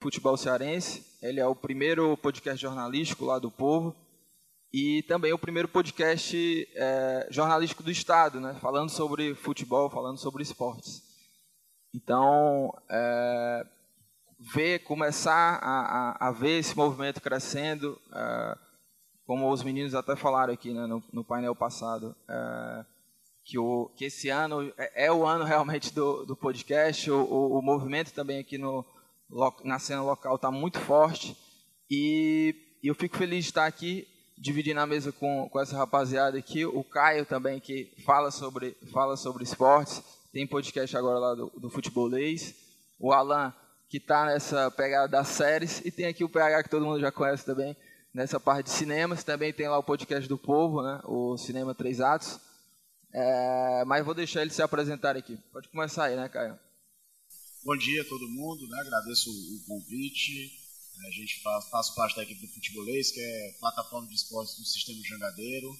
Futebol Cearense. Ele é o primeiro podcast jornalístico lá do Povo e também o primeiro podcast é, jornalístico do Estado, né? falando sobre futebol, falando sobre esportes. Então, é, ver, começar a, a, a, ver esse movimento crescendo, é, como os meninos até falaram aqui né, no, no painel passado, é, que, o, que esse ano é, é, o ano realmente do, do podcast, o, o, o movimento também aqui no, na cena local está muito forte. E, eu fico feliz de estar aqui dividindo a mesa com, com essa rapaziada aqui, o Caio também que fala sobre, fala sobre esportes, tem podcast agora lá do, do Futebolês, o Alan que está nessa pegada das séries. E tem aqui o PH que todo mundo já conhece também, nessa parte de cinemas, também tem lá o podcast do Povo, né, o Cinema Três Atos, é, mas vou deixar ele se apresentar aqui. Pode começar aí, né, Caio? Bom dia a todo mundo, né? agradeço o convite. A gente faz, parte da equipe do Futebolês, que é plataforma de esportes do Sistema Jangadeiro.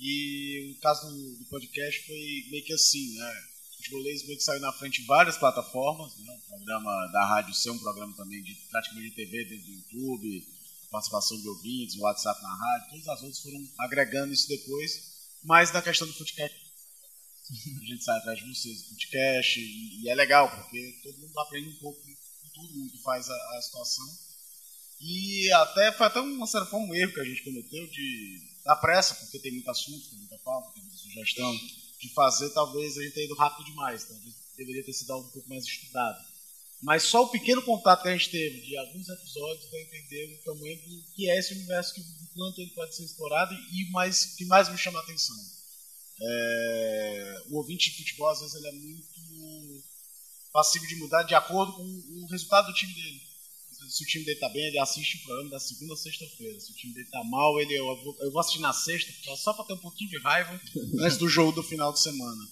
E o caso do, do podcast foi meio que assim, né? O Futebolês meio que saiu na frente de várias plataformas, né? O programa da rádio ser um programa também de praticamente de TV dentro do YouTube, a participação de ouvintes, o WhatsApp na rádio, todas as outras foram agregando isso depois. Mas na questão do podcast a gente sai atrás de vocês, podcast, e, e, é legal, porque todo mundo aprende um pouco com todo mundo que faz a, a, situação. E até foi até uma forma um erro que a gente cometeu de da pressa, porque tem muito assunto, tem muita pauta, tem muita sugestão, de fazer, talvez a gente tenha ido rápido demais, talvez deveria ter sido algo um pouco mais estudado. Mas só o pequeno contato que a gente teve de alguns episódios para entender o tamanho do que é esse universo, que, o quanto ele pode ser explorado e mais que mais me chama a atenção é, o ouvinte de futebol, às vezes, ele é muito passivo de mudar de acordo com o resultado do time dele. Se o time dele está bem, ele assiste o programa da segunda a sexta-feira. Se o time dele está mal, ele, eu, vou, eu vou assistir na sexta, só para ter um pouquinho de raiva antes do jogo do final de semana.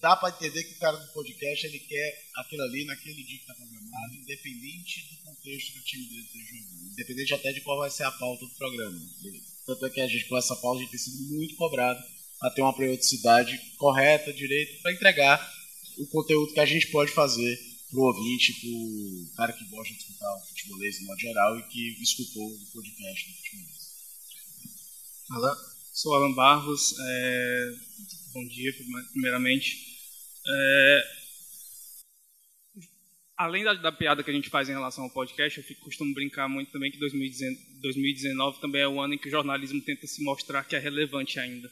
Dá para entender que o cara do podcast ele quer aquilo ali naquele dia que está programado, independente do contexto que o time dele esteja jogando, independente até de qual vai ser a pauta do programa. Tanto é que a gente, com essa pauta, a gente tem sido muito cobrado a ter uma periodicidade correta, direita, para entregar o conteúdo que a gente pode fazer para o ouvinte, para o cara que gosta de escutar o futebolês no modo geral e que escutou o podcast do futebolês. Olá, sou Alan Barros. É... Bom dia, primeiramente. É... Além da, da, piada que a gente faz em relação ao podcast, eu fico, costumo brincar muito também que 2019, 2019 também é o ano em que o jornalismo tenta se mostrar que é relevante ainda.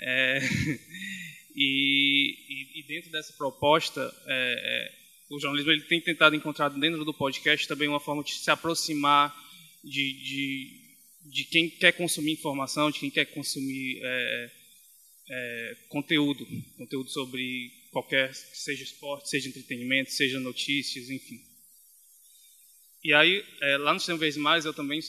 É, e, e, dentro dessa proposta, é, é, o jornalismo ele tem tentado encontrar dentro do podcast também uma forma de se aproximar de, de, de quem quer consumir informação, de quem quer consumir é, é, conteúdo, conteúdo sobre qualquer, seja esporte, seja entretenimento, seja notícias, enfim. E aí, é, lá no Cinema Vez Mais, eu também,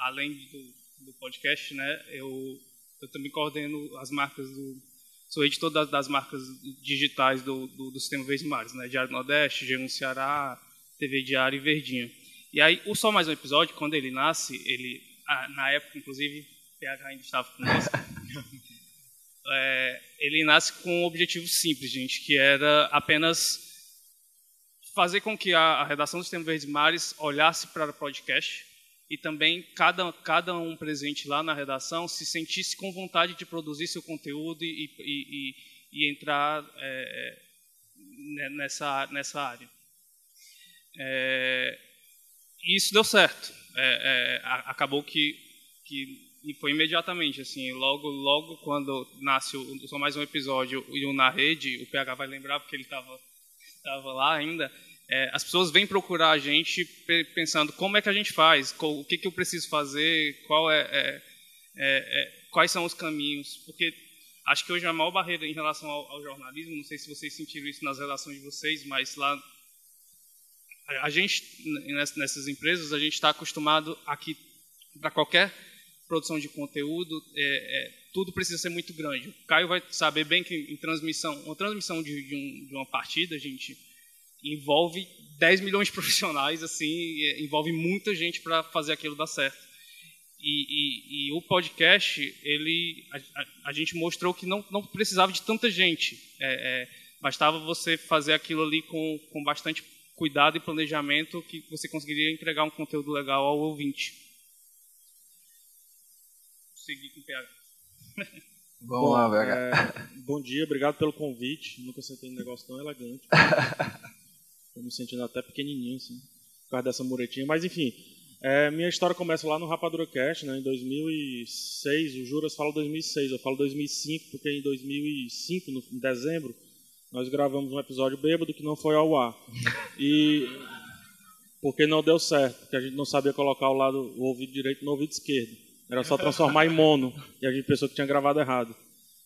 além do, do podcast, né, eu eu também coordeno as marcas do. Sou editor das, das marcas digitais do, do, do Sistema Verde Mares, né? Diário Nordeste, G1 Ceará, TV Diário e Verdinho. E aí, o Só Mais Um Episódio, quando ele nasce, ele, na época, inclusive, PH ainda estava conosco, é, ele nasce com um objetivo simples, gente, que era apenas fazer com que a, a redação do Sistema Verde Mares olhasse para o podcast e também cada, cada um presente lá na redação se sentisse com vontade de produzir seu conteúdo e, e, e, e entrar é, é nessa, nessa área. É, e isso deu certo. É, é acabou que, que foi imediatamente assim, logo logo quando nasce o, só mais um episódio e o na rede, o PH vai lembrar porque ele estava estava lá ainda é, as pessoas vêm procurar a gente pensando como é que a gente faz, o que, que eu preciso fazer, qual é, é, é, é, quais são os caminhos, porque acho que hoje a maior barreira em relação ao, ao, jornalismo, não sei se vocês sentiram isso nas relações de vocês, mas lá a gente nessas empresas a gente está acostumado aqui para qualquer produção de conteúdo é, tudo precisa ser muito grande. O Caio vai saber bem que em transmissão, uma transmissão de, de, um, de uma partida, a gente envolve 10 milhões de profissionais, assim, envolve muita gente para fazer aquilo dar certo. E, e, e o podcast, ele, a, a, a, gente mostrou que não, não precisava de tanta gente. É, é, bastava você fazer aquilo ali com, com bastante cuidado e planejamento que você conseguiria entregar um conteúdo legal ao ouvinte. Seguir com o PH. Vamos bom, lá. É, bom dia, obrigado pelo convite. Nunca sentei um negócio tão elegante. Me sentindo até pequenininho, assim, por causa dessa muretinha. Mas, enfim, é, minha história começa lá no Rapadura Cast, né, em 2006. O Juras fala 2006, eu falo 2005, porque em 2005, no, em dezembro, nós gravamos um episódio bêbado que não foi ao ar. E porque não deu certo, porque a gente não sabia colocar o lado o ouvido direito no ouvido esquerdo. Era só transformar em mono e a gente pensou que tinha gravado errado.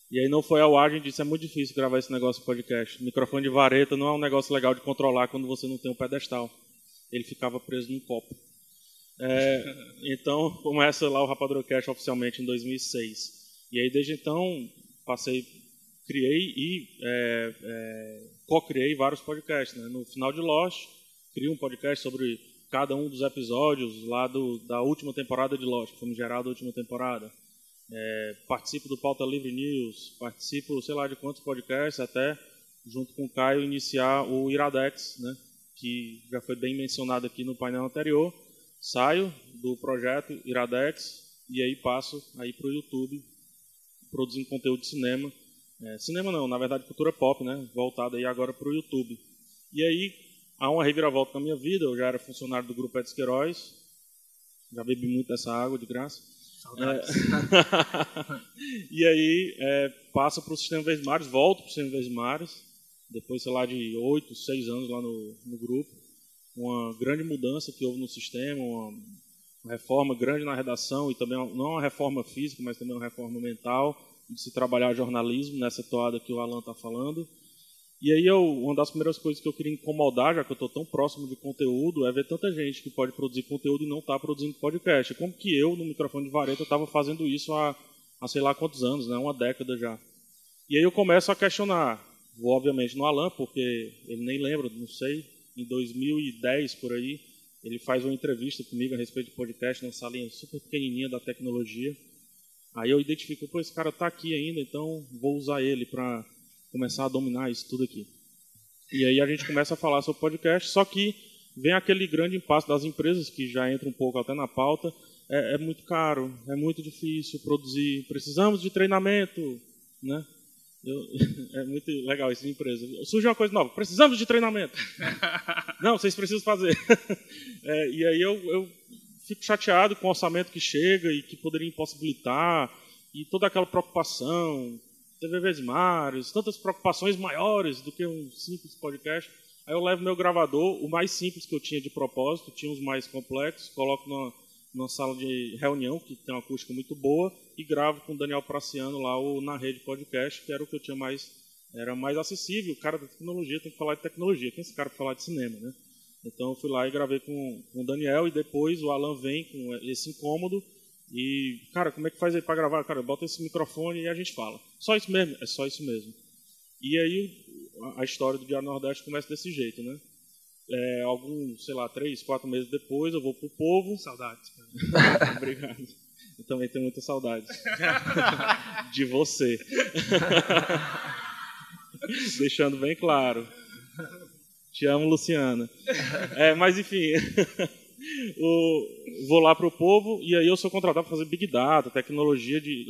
E aí não foi ao ar, a gente disse, é muito difícil gravar esse negócio de podcast. O microfone de vareta não é um negócio legal de controlar quando você não tem um pedestal. Ele ficava preso num copo. É, então começa lá o Rapadrocast oficialmente em 2006. E aí desde então passei, criei e é, é, co-criei vários podcasts. Né? No final de Lost, criei um podcast sobre cada um dos episódios lá do, da última temporada de Lost, que fomos gerar da última temporada. É, participo do Pauta Livre News, participo, sei lá, de quantos podcasts, até junto com o Caio iniciar o Iradex, né, que já foi bem mencionado aqui no painel anterior. Saio do projeto Iradex e aí passo aí para o YouTube, produzindo conteúdo de cinema. É, cinema não, na verdade cultura pop, né, voltada aí agora para o YouTube. E aí há uma reviravolta na minha vida, eu já era funcionário do Grupo Edson Queiroz, já bebi muito dessa água de graça. E aí é, passa para o sistema Vesmares, volto para o sistema Vesmares, depois, sei lá, de oito, seis anos lá no, no grupo. Uma grande mudança que houve no sistema, uma, uma reforma grande na redação e também não uma reforma física, mas também uma reforma mental de se trabalhar jornalismo nessa toada que o Alan está falando. E aí eu, uma das primeiras coisas que eu queria incomodar, já que eu estou tão próximo de conteúdo, é ver tanta gente que pode produzir conteúdo e não está produzindo podcast. Como que eu, no microfone de vareta, estava fazendo isso há, há sei lá quantos anos, né? uma década já. E aí eu começo a questionar, vou obviamente no Alan, porque ele nem lembra, não sei, em 2010 por aí, ele faz uma entrevista comigo a respeito de podcast numa salinha super pequenininha da tecnologia. Aí eu identifico, pô, esse cara está aqui ainda, então vou usar ele para começar a dominar isso tudo aqui. E aí a gente começa a falar sobre podcast, só que vem aquele grande impasse das empresas, que já entra um pouco até na pauta, é, é muito caro, é muito difícil produzir, precisamos de treinamento, né? Eu, é muito legal isso de empresa. Surge uma coisa nova, precisamos de treinamento. Não, vocês precisam fazer. É, e aí eu, eu fico chateado com o orçamento que chega e que poderia impossibilitar, e toda aquela preocupação, TV Vesmares, tantas preocupações maiores do que um simples podcast. Aí eu levo meu gravador, o mais simples que eu tinha de propósito, tinha os mais complexos, coloco numa, numa sala de reunião que tem uma acústica muito boa e gravo com o Daniel Praciano lá o Na Rede Podcast, que era o que eu tinha mais, era mais acessível. O cara da tecnologia tem que falar de tecnologia, quem é esse cara para falar de cinema, né? Então eu fui lá e gravei com, com o Daniel e depois o Alan vem com esse incômodo e, cara, como é que faz aí para gravar? Cara, bota esse microfone e a gente fala. Só isso mesmo? É só isso mesmo. E aí a história do Diário Nordeste começa desse jeito, né? É, alguns, sei lá, três, quatro meses depois, eu vou pro povo. Saudades. Obrigado. Eu também tenho muita saudade. De você. Deixando bem claro. Te amo, Luciana. É, mas enfim o, vou lá para o povo e aí eu sou contratado para fazer big data, tecnologia de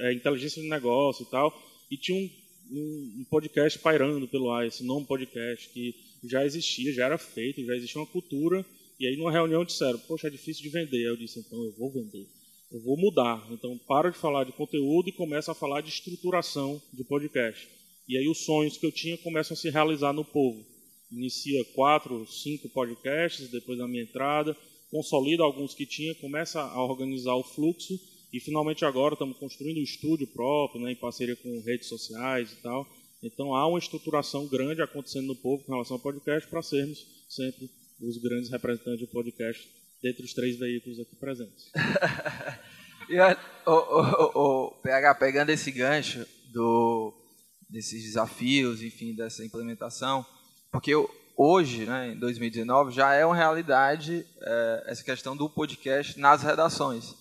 é, inteligência de negócio e tal. E tinha um, um, um, podcast pairando pelo ar, esse nome podcast que já existia, já era feito, já existia uma cultura. E aí numa reunião disseram, poxa, é difícil de vender. Aí eu disse, então eu vou vender, eu vou mudar. Então paro de falar de conteúdo e começo a falar de estruturação de podcast. E aí os sonhos que eu tinha começam a se realizar no povo inicia quatro, cinco podcasts depois da minha entrada, consolida alguns que tinha, começa a organizar o fluxo e finalmente agora estamos construindo um estúdio próprio, né, em parceria com redes sociais e tal. Então há uma estruturação grande acontecendo no povo com relação ao podcast para sermos sempre os grandes representantes do podcast dentre os três veículos aqui presentes. e, o, o, o, PH, pegando esse gancho do, desses desafios, enfim, dessa implementação, porque hoje, né, em 2019, já é uma realidade é, essa questão do podcast nas redações.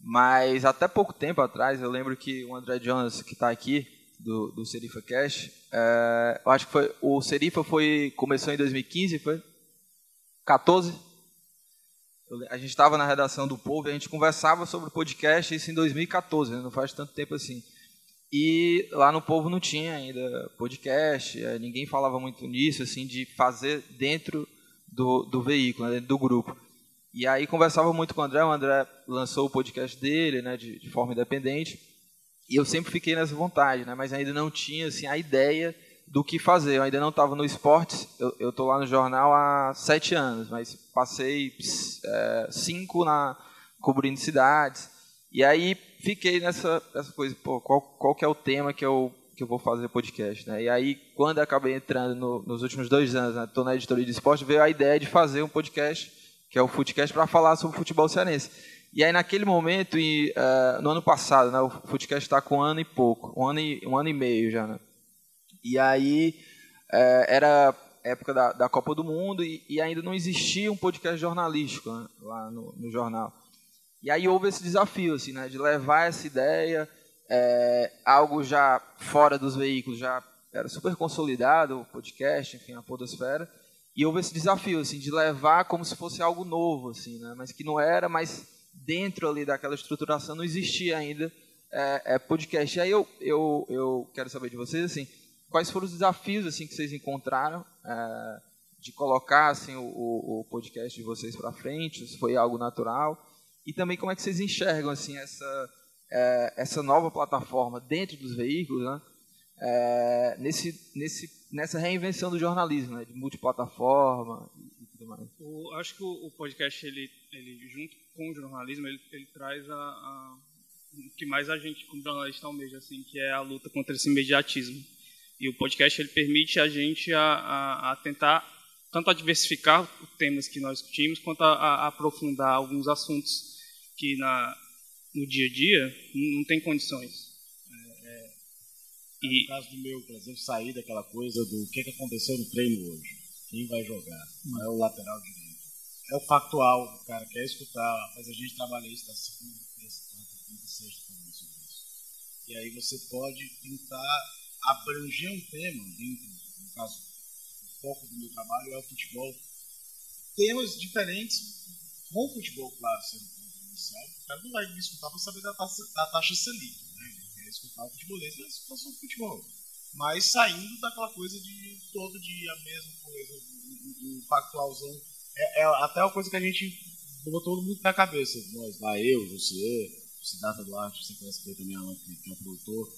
Mas até pouco tempo atrás, eu lembro que o André Jonas, que está aqui, do, do Serifa Cash. É, eu acho que foi, o Serifa foi, começou em 2015, foi? 14? A gente estava na redação do Povo e a gente conversava sobre o podcast, isso em 2014, né? não faz tanto tempo assim. E lá no Povo não tinha ainda podcast, é, ninguém falava muito nisso, assim, de fazer dentro do, do veículo, né? dentro do grupo. E aí conversava muito com o André, o André lançou o podcast dele, né, de, de forma independente, e eu sempre fiquei nessa vontade, né, mas ainda não tinha assim, a ideia do que fazer. Eu ainda não estava no esportes, eu estou lá no jornal há sete anos, mas passei é, cinco na cobrindo cidades. E aí fiquei nessa, nessa coisa, pô, qual, qual que é o tema que eu, que eu vou fazer podcast, né? E aí, quando eu acabei entrando no, nos últimos dois anos, né, na editoria de esporte, veio a ideia de fazer um podcast, que é o Footcast, para falar sobre futebol cearense. E aí, naquele momento, e, uh, no ano passado, né, o Footcast está com um ano e pouco, um ano e, um ano e meio já, né? E aí, uh, era época da, da Copa do Mundo e, e, ainda não existia um podcast jornalístico né, lá no, no, jornal. E aí houve esse desafio, assim, né, de levar essa ideia, é, algo já fora dos veículos, já era super consolidado, o podcast, enfim, a podosfera, e houve esse desafio, assim, de levar como se fosse algo novo, assim, né, mas que não era, mas dentro ali daquela estruturação não existia ainda é, é, podcast. E aí eu, eu, eu quero saber de vocês, assim, quais foram os desafios assim que vocês encontraram é, de colocar assim o, o, podcast de vocês para frente? Se foi algo natural? E também como é que vocês enxergam assim essa é, essa nova plataforma dentro dos veículos, né? É, nesse nesse nessa reinvenção do jornalismo, né? De multiplataforma e tudo mais. O, acho que o, o, podcast ele ele junto com o jornalismo ele, ele traz a, a o que mais a gente como jornalista almeja assim, que é a luta contra esse imediatismo e o podcast ele permite a gente a, a, a tentar tanto a diversificar temas que nós discutimos, quanto a, a aprofundar alguns assuntos que na, no dia a dia não, não tem condições. É, é, e... No caso do meu, por exemplo, sair daquela coisa do que, que aconteceu no treino hoje, quem vai jogar, qual é o lateral direito. É o factual, o cara quer escutar, mas a gente trabalha isso da segunda, terça, quarta, quinta, sexta também sobre isso. E aí você pode tentar abranger um tema, dentro, no caso, o foco do meu trabalho é o futebol, temas diferentes com o futebol, claro, sendo inicial. O cara não vai me escutar para saber da taxa, da taxa Selic, né? Ele quer escutar o futebolês, mas escutar sobre futebol. Mas saindo daquela coisa de todo dia a mesma coisa, o, o factualzão. É, é, até uma coisa que a gente botou muito na cabeça, nós lá, eu, você, o Siddhartha Duarte, você conhece bem também, que é um produtor,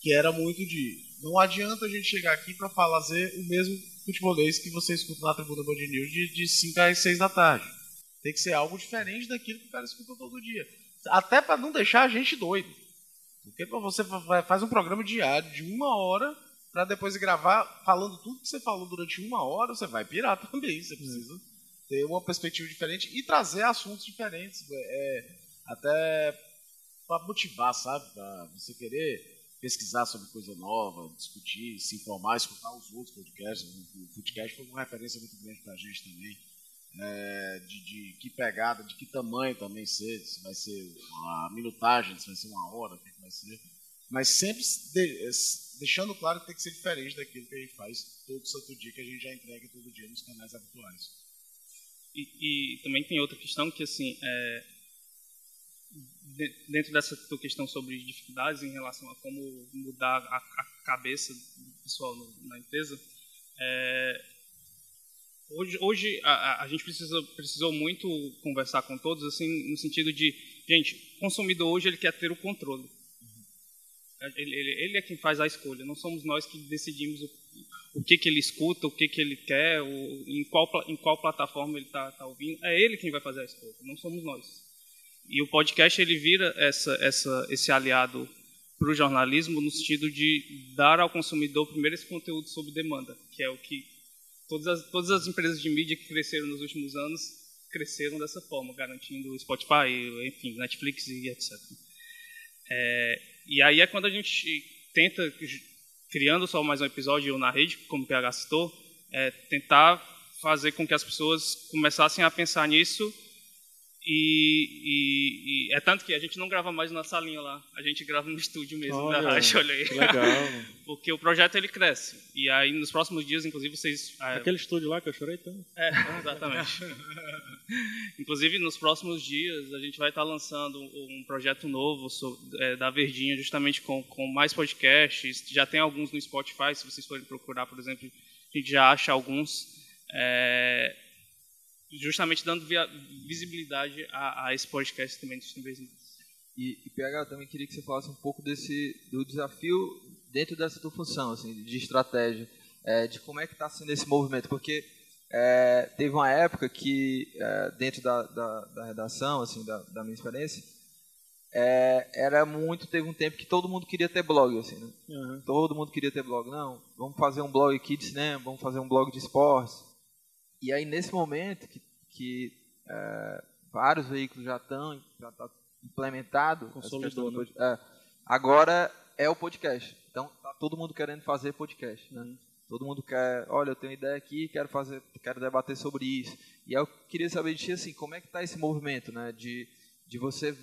que era muito de não adianta a gente chegar aqui para fazer o mesmo futebolês que você escuta na tribuna Band News de, de 5 às 6 da tarde. Tem que ser algo diferente daquilo que o cara escuta todo dia. Até para não deixar a gente doido. Porque você faz um programa diário de uma hora para depois gravar falando tudo que você falou durante uma hora, você vai pirar também. Você precisa ter uma perspectiva diferente e trazer assuntos diferentes. É, até para motivar, sabe? Para você querer pesquisar sobre coisa nova, discutir, se informar, escutar os outros podcasts. O podcast foi uma referência muito grande para a gente também. É, de, de, que pegada, de que tamanho também ser, se vai ser uma minutagem, se vai ser uma hora, o que, vai ser. Mas sempre de, deixando claro que tem que ser diferente daquilo que a gente faz todo santo dia, que a gente já entrega todo dia nos canais habituais. E, e também tem outra questão que, assim, é, dentro dessa tua questão sobre dificuldades em relação a como mudar a, a cabeça do pessoal no, na empresa, é, hoje, hoje a, a, gente precisa, precisou muito conversar com todos, assim, no sentido de, gente, o consumidor hoje ele quer ter o controle. Ele, ele, ele, é quem faz a escolha, não somos nós que decidimos o, o que, que ele escuta, o que, que ele quer, o, em, qual, em qual plataforma ele está tá ouvindo. É ele quem vai fazer a escolha, não somos nós. E o podcast ele vira essa, essa, esse aliado para o jornalismo no sentido de dar ao consumidor primeiro esse conteúdo sob demanda, que é o que todas as, todas as empresas de mídia que cresceram nos últimos anos cresceram dessa forma, garantindo Spotify, enfim, Netflix e etc. É, e aí é quando a gente tenta, criando só mais um episódio na rede, como o PH citou, é, tentar fazer com que as pessoas começassem a pensar nisso E, e, e, é tanto que a gente não grava mais na salinha lá, a gente grava no estúdio mesmo olha, da rádio, olha aí. Legal. Porque o projeto ele cresce. E aí nos próximos dias, inclusive, vocês. Ah, Aquele estúdio lá que eu chorei tanto. É, exatamente. inclusive, nos próximos dias, a gente vai estar lançando um projeto novo é, da Verdinha, justamente com, com mais podcasts. Já tem alguns no Spotify, se vocês forem procurar, por exemplo, a gente já acha alguns. É, justamente dando via, visibilidade a, a, esse podcast também do Sistema E, e PH, também queria que você falasse um pouco desse do desafio dentro dessa tua função, assim, de estratégia, é, de como é que está sendo esse movimento, porque é, teve uma época que é, dentro da, da, da, redação, assim, da, da minha experiência, é, era muito, teve um tempo que todo mundo queria ter blog, assim, né? Uhum. Todo mundo queria ter blog. Não, vamos fazer um blog aqui de cinema, vamos fazer um blog de esportes. E aí, nesse momento que, que é, vários veículos já estão, já está implementado, Consolidou, né? é, agora é o podcast. Então, tá todo mundo querendo fazer podcast, né? Todo mundo quer, olha, eu tenho ideia aqui, quero fazer, quero debater sobre isso. E eu queria saber de ti, assim, como é que está esse movimento, né? De, de você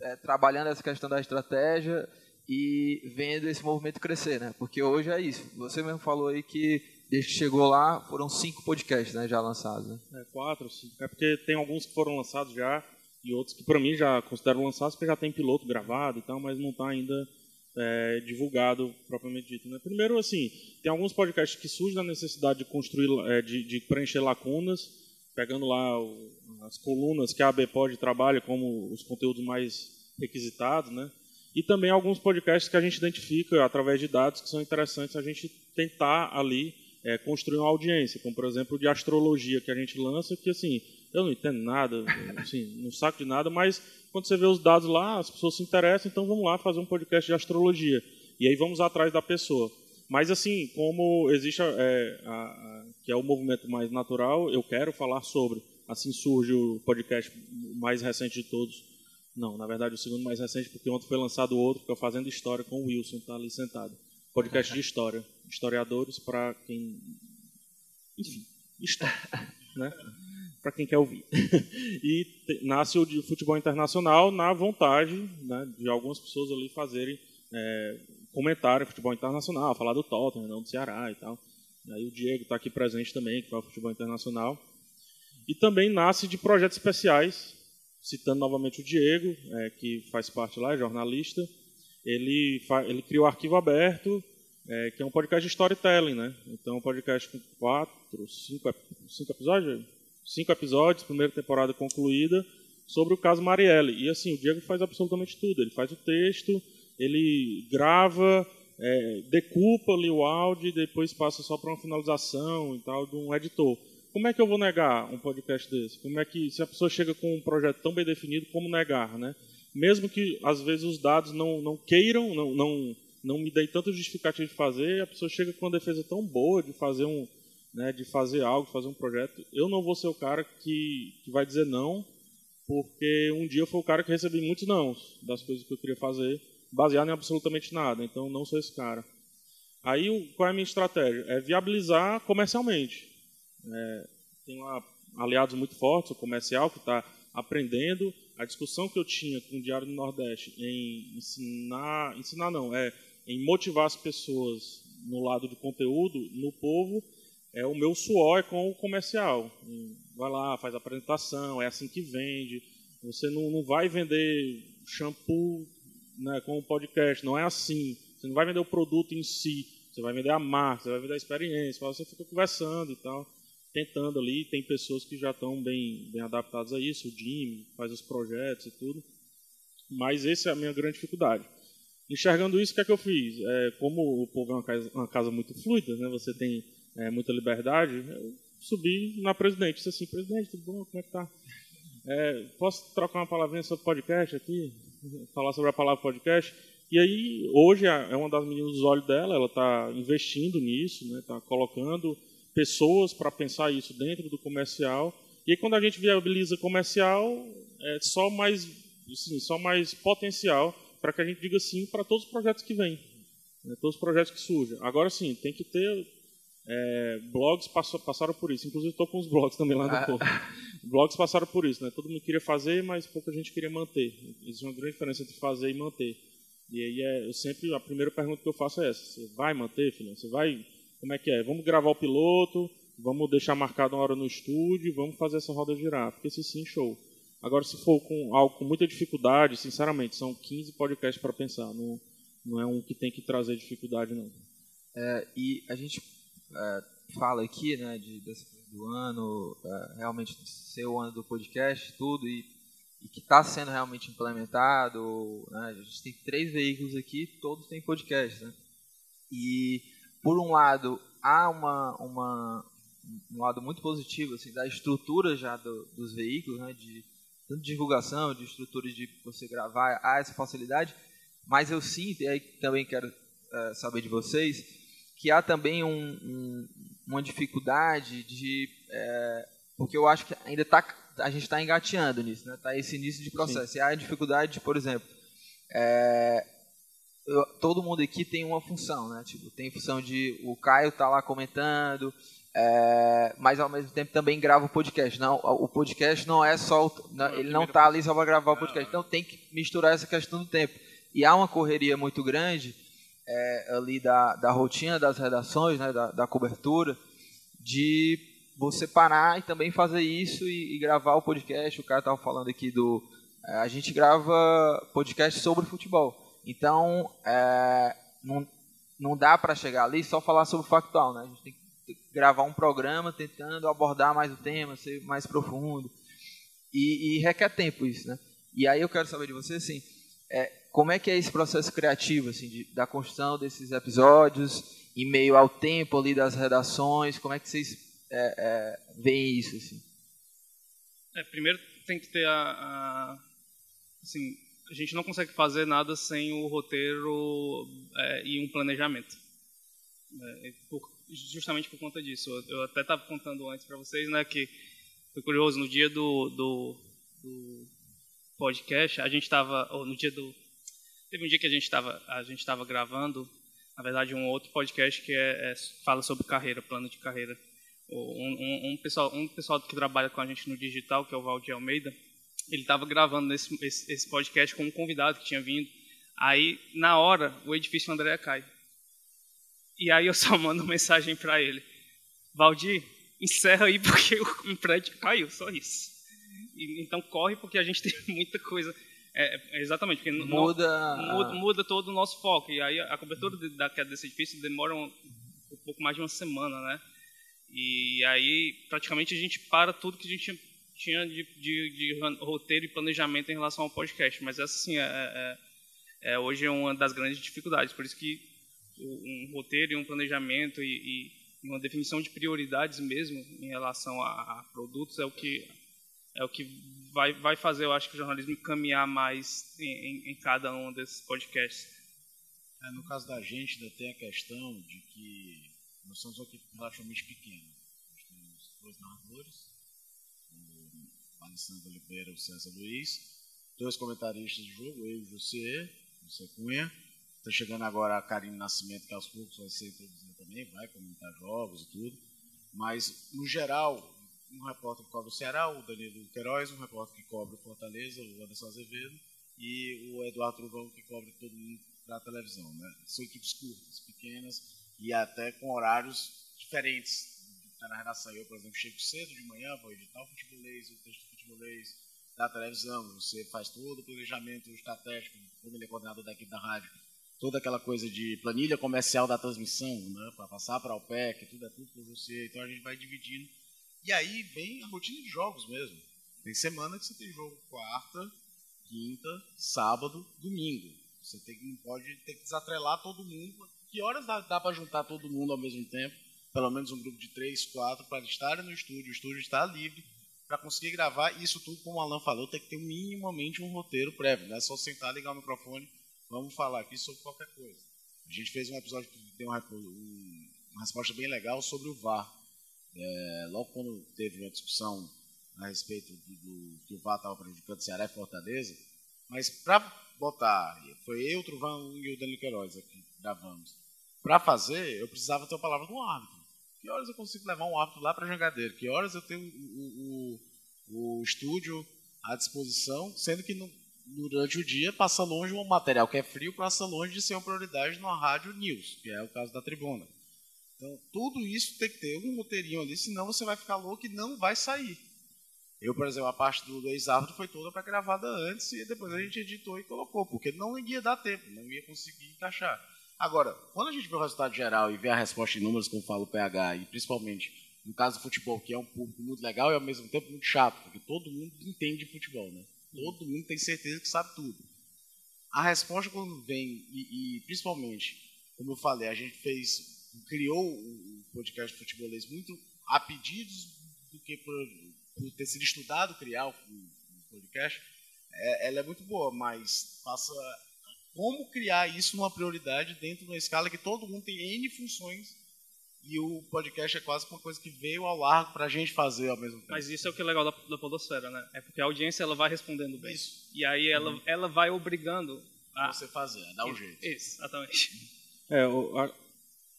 é, trabalhando essa questão da estratégia e vendo esse movimento crescer, né? Porque hoje é isso. Você mesmo falou aí que desde que chegou lá, foram cinco podcasts né, já lançados. Né? É, quatro, cinco. É porque tem alguns que foram lançados já e outros que para mim já considero lançados porque já tem piloto gravado e tal, mas não está ainda é, divulgado propriamente dito. Né? Primeiro, assim, tem alguns podcasts que surgem da necessidade de construir, é, de, de, preencher lacunas, pegando lá o, as colunas que a ABPOD trabalha como os conteúdos mais requisitados, né? E também alguns podcasts que a gente identifica através de dados que são interessantes a gente tentar ali é, construir uma audiência, como por exemplo de astrologia que a gente lança, que assim, eu não entendo nada, assim, não saco de nada, mas quando você vê os dados lá, as pessoas se interessam, então vamos lá fazer um podcast de astrologia. E aí vamos atrás da pessoa. Mas assim, como existe é, a, a, que é o movimento mais natural, eu quero falar sobre. Assim surge o podcast mais recente de todos. Não, na verdade o segundo mais recente, porque ontem foi lançado outro, que é o Fazendo História com o Wilson, está ali sentado podcast de história. Historiadores para quem. Enfim, história. né? Para quem quer ouvir. e nasce o de futebol internacional na vontade né, de algumas pessoas ali fazerem é, comentário futebol internacional, falar do Tottenham, não do Ceará e tal. Aí o Diego está aqui presente também, que fala futebol internacional. E também nasce de projetos especiais, citando novamente o Diego, é, que faz parte lá, é jornalista, ele, ele criou o Arquivo Aberto, é, que é um podcast de storytelling, né? Então, um podcast com quatro, cinco, cinco episódios, cinco episódios, primeira temporada concluída, sobre o caso Marielle. E assim, o Diego faz absolutamente tudo. Ele faz o texto, ele grava, é, decupa ali o áudio e depois passa só para uma finalização e tal de um editor. Como é que eu vou negar um podcast desse? Como é que, se a pessoa chega com um projeto tão bem definido, como negar, né? Mesmo que às vezes os dados não, não queiram, não, não, não me deem tanto justificativo de fazer, a pessoa chega com uma defesa tão boa de fazer um, né, de fazer algo, fazer um projeto. Eu não vou ser o cara que, que vai dizer não, porque um dia eu fui o cara que recebi muitos não das coisas que eu queria fazer, baseado em absolutamente nada. Então não sou esse cara. Aí qual é a minha estratégia? É viabilizar comercialmente. É, tem lá aliados muito fortes, o comercial que está aprendendo a discussão que eu tinha com o Diário do Nordeste em ensinar, ensinar não, é em motivar as pessoas no lado de conteúdo, no povo, é o meu suor com o comercial. Vai lá, faz a apresentação, é assim que vende. Você não, não vai vender shampoo né, com o podcast, não é assim. Você não vai vender o produto em si, você vai vender a marca, você vai vender a experiência, você fica conversando e tal tentando ali. Tem pessoas que já estão bem, bem adaptadas a isso, o Jimmy faz os projetos e tudo. Mas essa é a minha grande dificuldade. Enxergando isso, o que é que eu fiz? É, como o povo é uma casa, uma casa muito fluida, né, você tem é, muita liberdade, eu subi na presidente. Disse assim, presidente, tudo bom? Como é que tá? É, posso trocar uma palavrinha sobre podcast aqui? Falar sobre a palavra podcast? E aí, hoje, é uma das meninas dos olhos dela, ela está investindo nisso, está né, tá colocando pessoas para pensar isso dentro do comercial. E aí, quando a gente viabiliza comercial, é só mais, assim, só mais potencial para que a gente diga sim para todos os projetos que vêm, né, todos os projetos que surgem. Agora sim, tem que ter é, blogs passou, passaram por isso. Inclusive estou com os blogs também lá do ah, povo. blogs passaram por isso, né? Todo mundo queria fazer, mas pouca gente queria manter. Existe uma grande diferença entre fazer e manter. E aí é, eu sempre a primeira pergunta que eu faço é essa: você vai manter, filho? Você vai? Como é que é? Vamos gravar o piloto, vamos deixar marcado uma hora no estúdio, vamos fazer essa roda girar. Porque se sim, show. Agora, se for com algo com muita dificuldade, sinceramente, são 15 podcasts para pensar. Não, não é um que tem que trazer dificuldade, não. É, e a gente é, fala aqui, né, de, desse, do ano, é, realmente ser o ano do podcast, tudo, e, e que está sendo realmente implementado. Né, a gente tem três veículos aqui, todos têm podcast, né? E, por um lado, há uma, uma, um lado muito positivo assim, da estrutura já do, dos veículos, né, de tanto de divulgação, de estruturas de você gravar, há essa facilidade, mas eu sinto, e aí também quero é, saber de vocês, que há também um, um, uma dificuldade de. É, porque eu acho que ainda está a gente está engateando nisso, né? Está esse início de processo. Sim. E há a dificuldade, de, por exemplo, é, eu, todo mundo aqui tem uma função, né? Tipo, tem função de o Caio tá lá comentando, é, mas ao mesmo tempo também grava o podcast. Não, o podcast não é só, não, ele não está ali só para gravar o podcast. Então tem que misturar essa questão do tempo. E há uma correria muito grande é, ali da, da rotina das redações, né, da, da, cobertura, de você parar e também fazer isso e, e gravar o podcast. O cara estava falando aqui do. É, a gente grava podcast sobre futebol. Então, é, não, não dá para chegar ali só falar sobre o factual. Né? A gente tem que gravar um programa tentando abordar mais o tema, ser mais profundo. E, e requer tempo isso. Né? E aí eu quero saber de você, assim, é, como é que é esse processo criativo, assim, de, da construção desses episódios, em meio ao tempo ali das redações, como é que vocês é, é, veem isso, assim? É, primeiro tem que ter a, a, assim, a gente não consegue fazer nada sem o roteiro é, e um planejamento. É, por, justamente por conta disso. Eu, até estava contando antes para vocês, né, que foi curioso no dia do, do, do podcast, a gente estava, no dia do Teve um dia que a gente estava a gente estava gravando, na verdade, um outro podcast que é, é, fala sobre carreira, plano de carreira. Um, um, um, pessoal, um pessoal que trabalha com a gente no digital, que é o Valdir Almeida, ele estava gravando esse, esse, esse, podcast com um convidado que tinha vindo. Aí, na hora, o edifício André cai. E aí eu só mando mensagem para ele. Valdir, encerra aí porque o prédio caiu, só isso. E, então corre porque a gente tem muita coisa é, é, exatamente, porque muda... muda, muda todo o nosso foco. E aí a cobertura da queda desse edifício demora um, um, pouco mais de uma semana, né? E aí praticamente a gente para tudo que a gente tinha de, de, de roteiro e planejamento em relação ao podcast. Mas essa sim é, é, é, é hoje é uma das grandes dificuldades. Por isso que um roteiro e um planejamento e, e uma definição de prioridades mesmo em relação a, a produtos é o que é o que vai, vai fazer, eu acho, que o jornalismo caminhar mais em, em, cada um desses podcasts. É, no caso da gente, ainda tem a questão de que nós somos uma equipe relativamente pequena. Nós temos dois narradores, Alessandro Oliveira e o César Luiz, dois comentaristas de jogo, eu e o José Cunha. Está chegando agora a Karine Nascimento, que aos poucos vai ser introduzida também, vai comentar jogos e tudo. Mas, no geral, um repórter que cobre o Ceará, o Danilo Queiroz, um repórter que cobre o Fortaleza, o Anderson Azevedo, e o Eduardo Truvão, que cobre todo mundo da televisão. Né? São equipes curtas, pequenas, e até com horários diferentes na redação. Eu, por exemplo, chego cedo de manhã, vou editar o futebolês, o texto futebolês da televisão, você faz todo o planejamento estratégico, como ele é coordenador da equipe da rádio, toda aquela coisa de planilha comercial da transmissão, né, para passar para o PEC, tudo é tudo por você. Então a gente vai dividindo e aí vem a rotina de jogos mesmo. Tem semana que você tem jogo quarta, quinta, sábado, domingo. Você tem, não pode ter que desatrelar todo mundo. Que horas dá, dá para juntar todo mundo ao mesmo tempo? Pelo menos um grupo de três, quatro, para estarem no estúdio. O estúdio está livre para conseguir gravar. Isso tudo, como o Alan falou, tem que ter minimamente um roteiro prévio. Não é só sentar, ligar o microfone, vamos falar aqui sobre qualquer coisa. A gente fez um episódio que deu uma, uma resposta bem legal sobre o VAR é, logo quando teve uma discussão a respeito do, do que o VAR estava prejudicando Ceará e Fortaleza, mas para botar, foi eu, o Truvão e o Danilo Queiroz aqui gravamos. Para fazer, eu precisava ter a palavra do árbitro. Que horas eu consigo levar um árbitro lá para Jangadeiro? Que horas eu tenho o, o, o estúdio à disposição, sendo que no, durante o dia passa longe um material que é frio, passa longe de ser uma prioridade numa rádio news, que é o caso da tribuna. Então, tudo isso tem que ter um roteirinho ali, senão você vai ficar louco e não vai sair. Eu, por exemplo, a parte do, do ex-árbitro foi toda para gravada antes e depois a gente editou e colocou, porque não ia dar tempo, não ia conseguir encaixar. Agora, quando a gente vê o resultado geral e vê a resposta em números, como fala o PH, e principalmente no caso do futebol, que é um público muito legal e ao mesmo tempo muito chato, porque todo mundo entende de futebol, né? Todo mundo tem certeza que sabe tudo. A resposta quando vem, e, e principalmente, como eu falei, a gente fez, criou o podcast futebolês muito a pedidos do que por, por ter sido estudado criar o, o podcast, é, ela é muito boa, mas passa como criar isso numa prioridade dentro de uma escala que todo mundo tem N funções e o podcast é quase uma coisa que veio ao largo para a gente fazer ao mesmo tempo. Mas isso é o que é legal da, da podosfera, né? É porque a audiência ela vai respondendo bem. Isso. E aí ela, uhum. ela vai obrigando a... Você fazer, a dar um jeito. Isso, exatamente. É, o, a,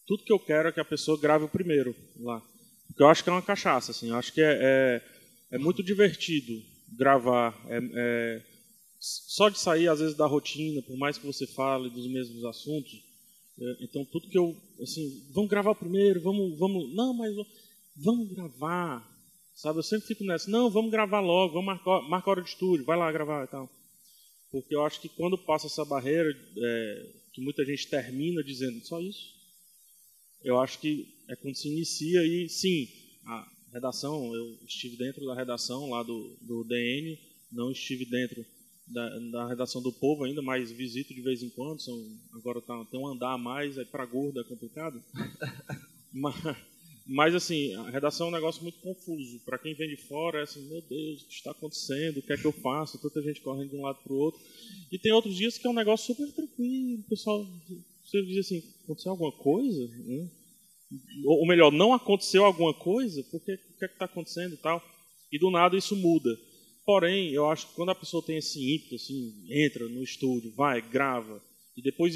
tudo que eu quero é que a pessoa grave o primeiro lá. Porque eu acho que é uma cachaça, assim. Eu acho que é, é, é muito divertido gravar. É, é, só de sair, às vezes, da rotina, por mais que você fale dos mesmos assuntos, é, então, tudo que eu, assim, vamos gravar primeiro, vamos, vamos, não, mas vamos gravar, sabe? Eu sempre fico nessa, não, vamos gravar logo, vamos marcar, marcar hora de estúdio, vai lá gravar e tal. Porque eu acho que quando passa essa barreira, é, que muita gente termina dizendo só isso, eu acho que é quando se inicia e, sim, a redação, eu estive dentro da redação lá do, do DN, não estive dentro da, da, redação do Povo ainda, mas visito de vez em quando. São, agora tá, tem um andar a mais, aí para gordo é complicado. mas, mas, assim, a redação é um negócio muito confuso. Para quem vem de fora, é assim, meu Deus, o que está acontecendo? O que é que eu faço? Tanta gente correndo de um lado para o outro. E tem outros dias que é um negócio super tranquilo. O pessoal, você diz assim, aconteceu alguma coisa? Né? Ou melhor, não aconteceu alguma coisa? Porque, o que é que está acontecendo e tal? E do nada isso muda. Porém, eu acho que quando a pessoa tem esse ímpeto, assim, entra no estúdio, vai, grava, e depois,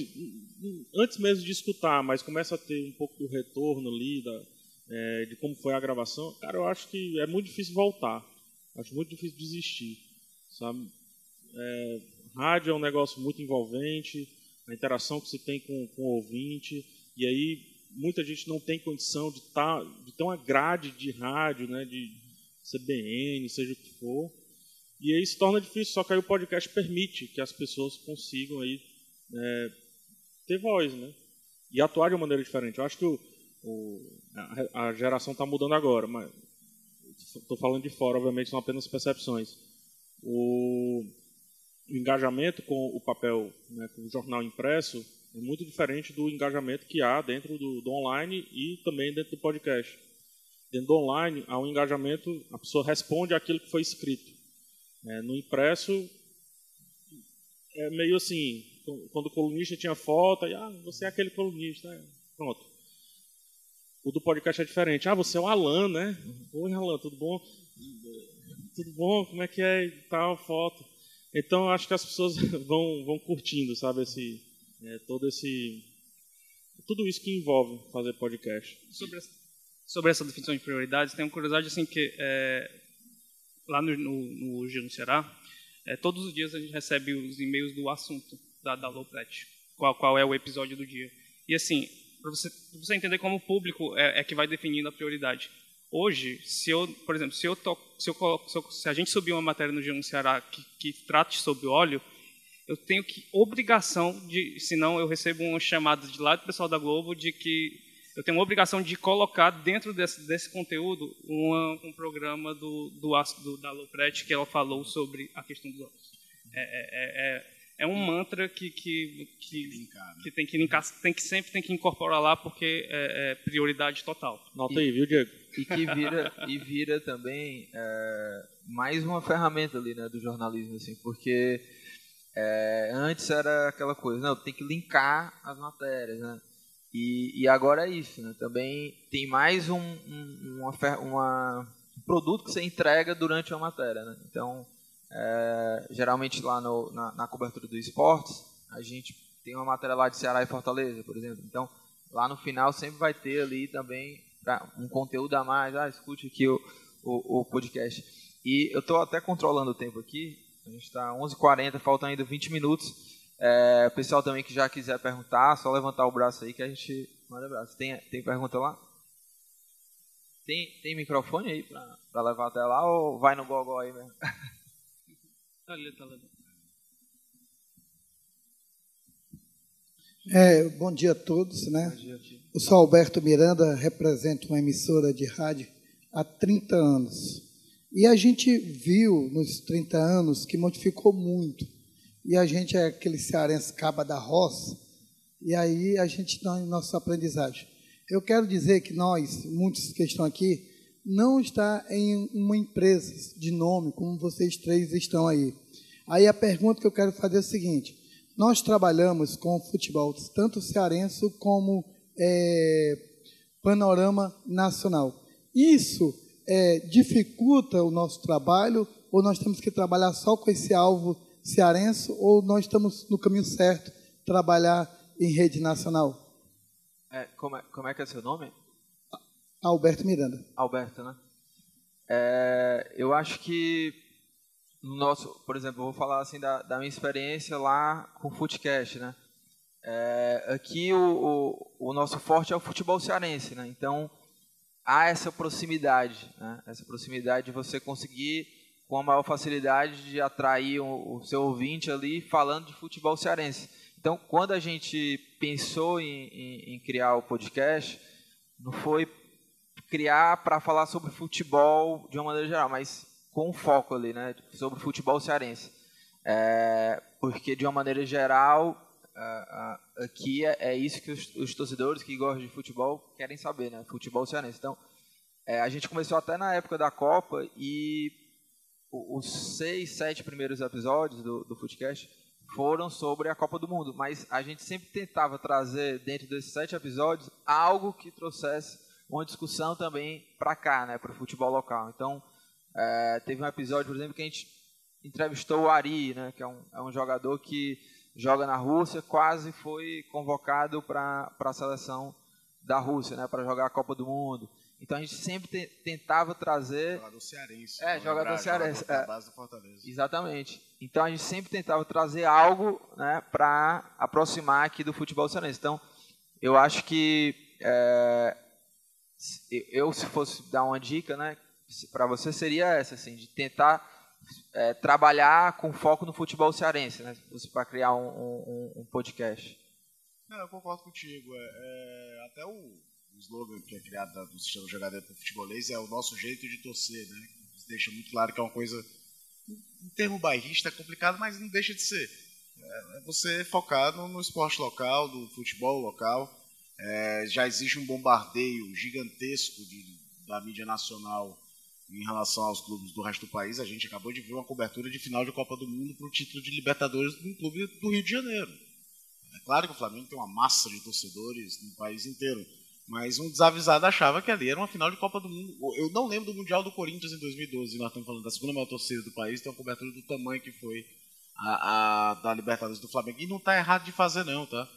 antes mesmo de escutar, mas começa a ter um pouco do retorno ali, da, é, de como foi a gravação, cara, eu acho que é muito difícil voltar. Acho muito difícil desistir, sabe? É, rádio é um negócio muito envolvente, a interação que se tem com, com o ouvinte, e aí muita gente não tem condição de, tá, de ter uma grade de rádio, né, de CBN, seja o que for, e aí se torna difícil, só que aí o podcast permite que as pessoas consigam aí, é, ter voz, né? E atuar de uma maneira diferente. Eu acho que o, o, a, geração está mudando agora, mas estou falando de fora, obviamente são apenas percepções. O, o engajamento com o papel, né, com o jornal impresso, é muito diferente do engajamento que há dentro do, do online e também dentro do podcast. Dentro do online, há um engajamento, a pessoa responde aquilo que foi escrito. É, no impresso, é meio assim, quando o colunista tinha foto, aí, ah, você é aquele colunista, é, pronto. O do podcast é diferente. Ah, você é o Alan, né? Oi, Alan, tudo bom? Tudo bom? Como é que é tal, foto? Então, acho que as pessoas vão, vão curtindo, sabe, esse, é, todo esse... Tudo isso que envolve fazer podcast. Sobre essa, sobre essa definição de prioridades, tem uma curiosidade, assim, que é, lá no, no, no Ceará, é, todos os dias a gente recebe os e-mails do assunto da, da Lowpret, qual, qual é o episódio do dia. E assim, para você, você entender como o público é, é, que vai definindo a prioridade. Hoje, se eu, por exemplo, se eu, to, se, eu coloco, se, eu, se, a gente subir uma matéria no Giro no Ceará que, que trate sobre óleo, eu tenho que obrigação de, senão eu recebo uma chamada de lá do pessoal da Globo de que eu tenho uma obrigação de colocar dentro desse, desse conteúdo uma, um programa do, do, do, da Lopretti que ela falou sobre a questão dos óculos. É, é, é, é, um mantra que, que, que, linkar, né? que, tem que linkar, tem que sempre tem que incorporar lá porque é, é prioridade total. Nota e, aí, viu, Diego? E que vira, e vira também é, mais uma ferramenta ali, né, do jornalismo, assim, porque é, antes era aquela coisa, não, tem que linkar as matérias, né? E, e agora é isso, né? Também tem mais um, um uma, uma, um produto que você entrega durante uma matéria, né? Então, é, geralmente lá no, na, na, cobertura do esportes, a gente tem uma matéria lá de Ceará e Fortaleza, por exemplo. Então, lá no final sempre vai ter ali também um conteúdo a mais. Ah, escute aqui o, o, o podcast. E eu estou até controlando o tempo aqui. A gente está 11h40, faltam ainda 20 minutos. É, o pessoal também que já quiser perguntar, só levantar o braço aí que a gente manda abraço. Tem, tem pergunta lá? Tem, tem microfone aí para levar até lá ou vai no gogó aí mesmo? Tá ali, tá ali. É, bom dia a todos, né? Eu sou Alberto Miranda, represento uma emissora de rádio há 30 anos. E a gente viu nos 30 anos que modificou muito. E a gente é aquele cearense caba da roça, e aí a gente tem nossa aprendizagem. Eu quero dizer que nós, muitos que estão aqui, não está em uma empresa de nome, como vocês três estão aí. Aí a pergunta que eu quero fazer é a seguinte: nós trabalhamos com futebol, tanto cearense como é, panorama nacional. Isso é, dificulta o nosso trabalho ou nós temos que trabalhar só com esse alvo cearense ou nós estamos no caminho certo, trabalhar em rede nacional? É, como, é, como é que é seu nome? Alberto Miranda. Alberto, né? É, eu acho que no nosso, por exemplo, eu vou falar assim da, da minha experiência lá com o Footcast, né? É, aqui o, o, o, nosso forte é o futebol cearense, né? Então há essa proximidade, né? essa proximidade de você conseguir com a maior facilidade de atrair o, seu ouvinte ali falando de futebol cearense. Então, quando a gente pensou em, em, em criar o podcast, não foi criar para falar sobre futebol de uma maneira geral, mas com foco ali, né, sobre futebol cearense. É, porque, de uma maneira geral, aqui é, é isso que os, os, torcedores que gostam de futebol querem saber, né, futebol cearense. Então, é, a gente começou até na época da Copa e os seis, sete primeiros episódios do, do Footcast foram sobre a Copa do Mundo, mas a gente sempre tentava trazer dentro desses sete episódios algo que trouxesse uma discussão também para cá, né, para o futebol local. Então, é, teve um episódio, por exemplo, que a gente entrevistou o Ari, né, que é um, é um jogador que joga na Rússia, quase foi convocado para a seleção da Rússia, né, para jogar a Copa do Mundo. Então a gente sempre te, tentava trazer. Jogador cearense. É, jogador cearense. Jogador é, base do Fortaleza. Exatamente. Então a gente sempre tentava trazer algo né, para aproximar aqui do futebol cearense. Então eu acho que é, eu, se fosse dar uma dica, né, para você seria essa, assim, de tentar é, trabalhar com foco no futebol cearense, né, para criar um, um, um, podcast. Não, eu concordo contigo. É, é, até o, o slogan que é criado do sistema jogador para futebolês é o nosso jeito de torcer, né? Isso deixa muito claro que é uma coisa, em termo bairrista, é complicado, mas não deixa de ser. É, é você focado no esporte local, do futebol local. É, já existe um bombardeio gigantesco de, da mídia nacional em relação aos clubes do resto do país. A gente acabou de ver uma cobertura de final de Copa do Mundo para o título de Libertadores de um clube do Rio de Janeiro. É claro que o Flamengo tem uma massa de torcedores no país inteiro, mas um desavisado achava que ali era uma final de Copa do Mundo. Eu não lembro do Mundial do Corinthians em 2012, nós estamos falando da segunda maior torcida do país, tem uma cobertura do tamanho que foi a, a da Libertadores do Flamengo. E não está errado de fazer, não, tá?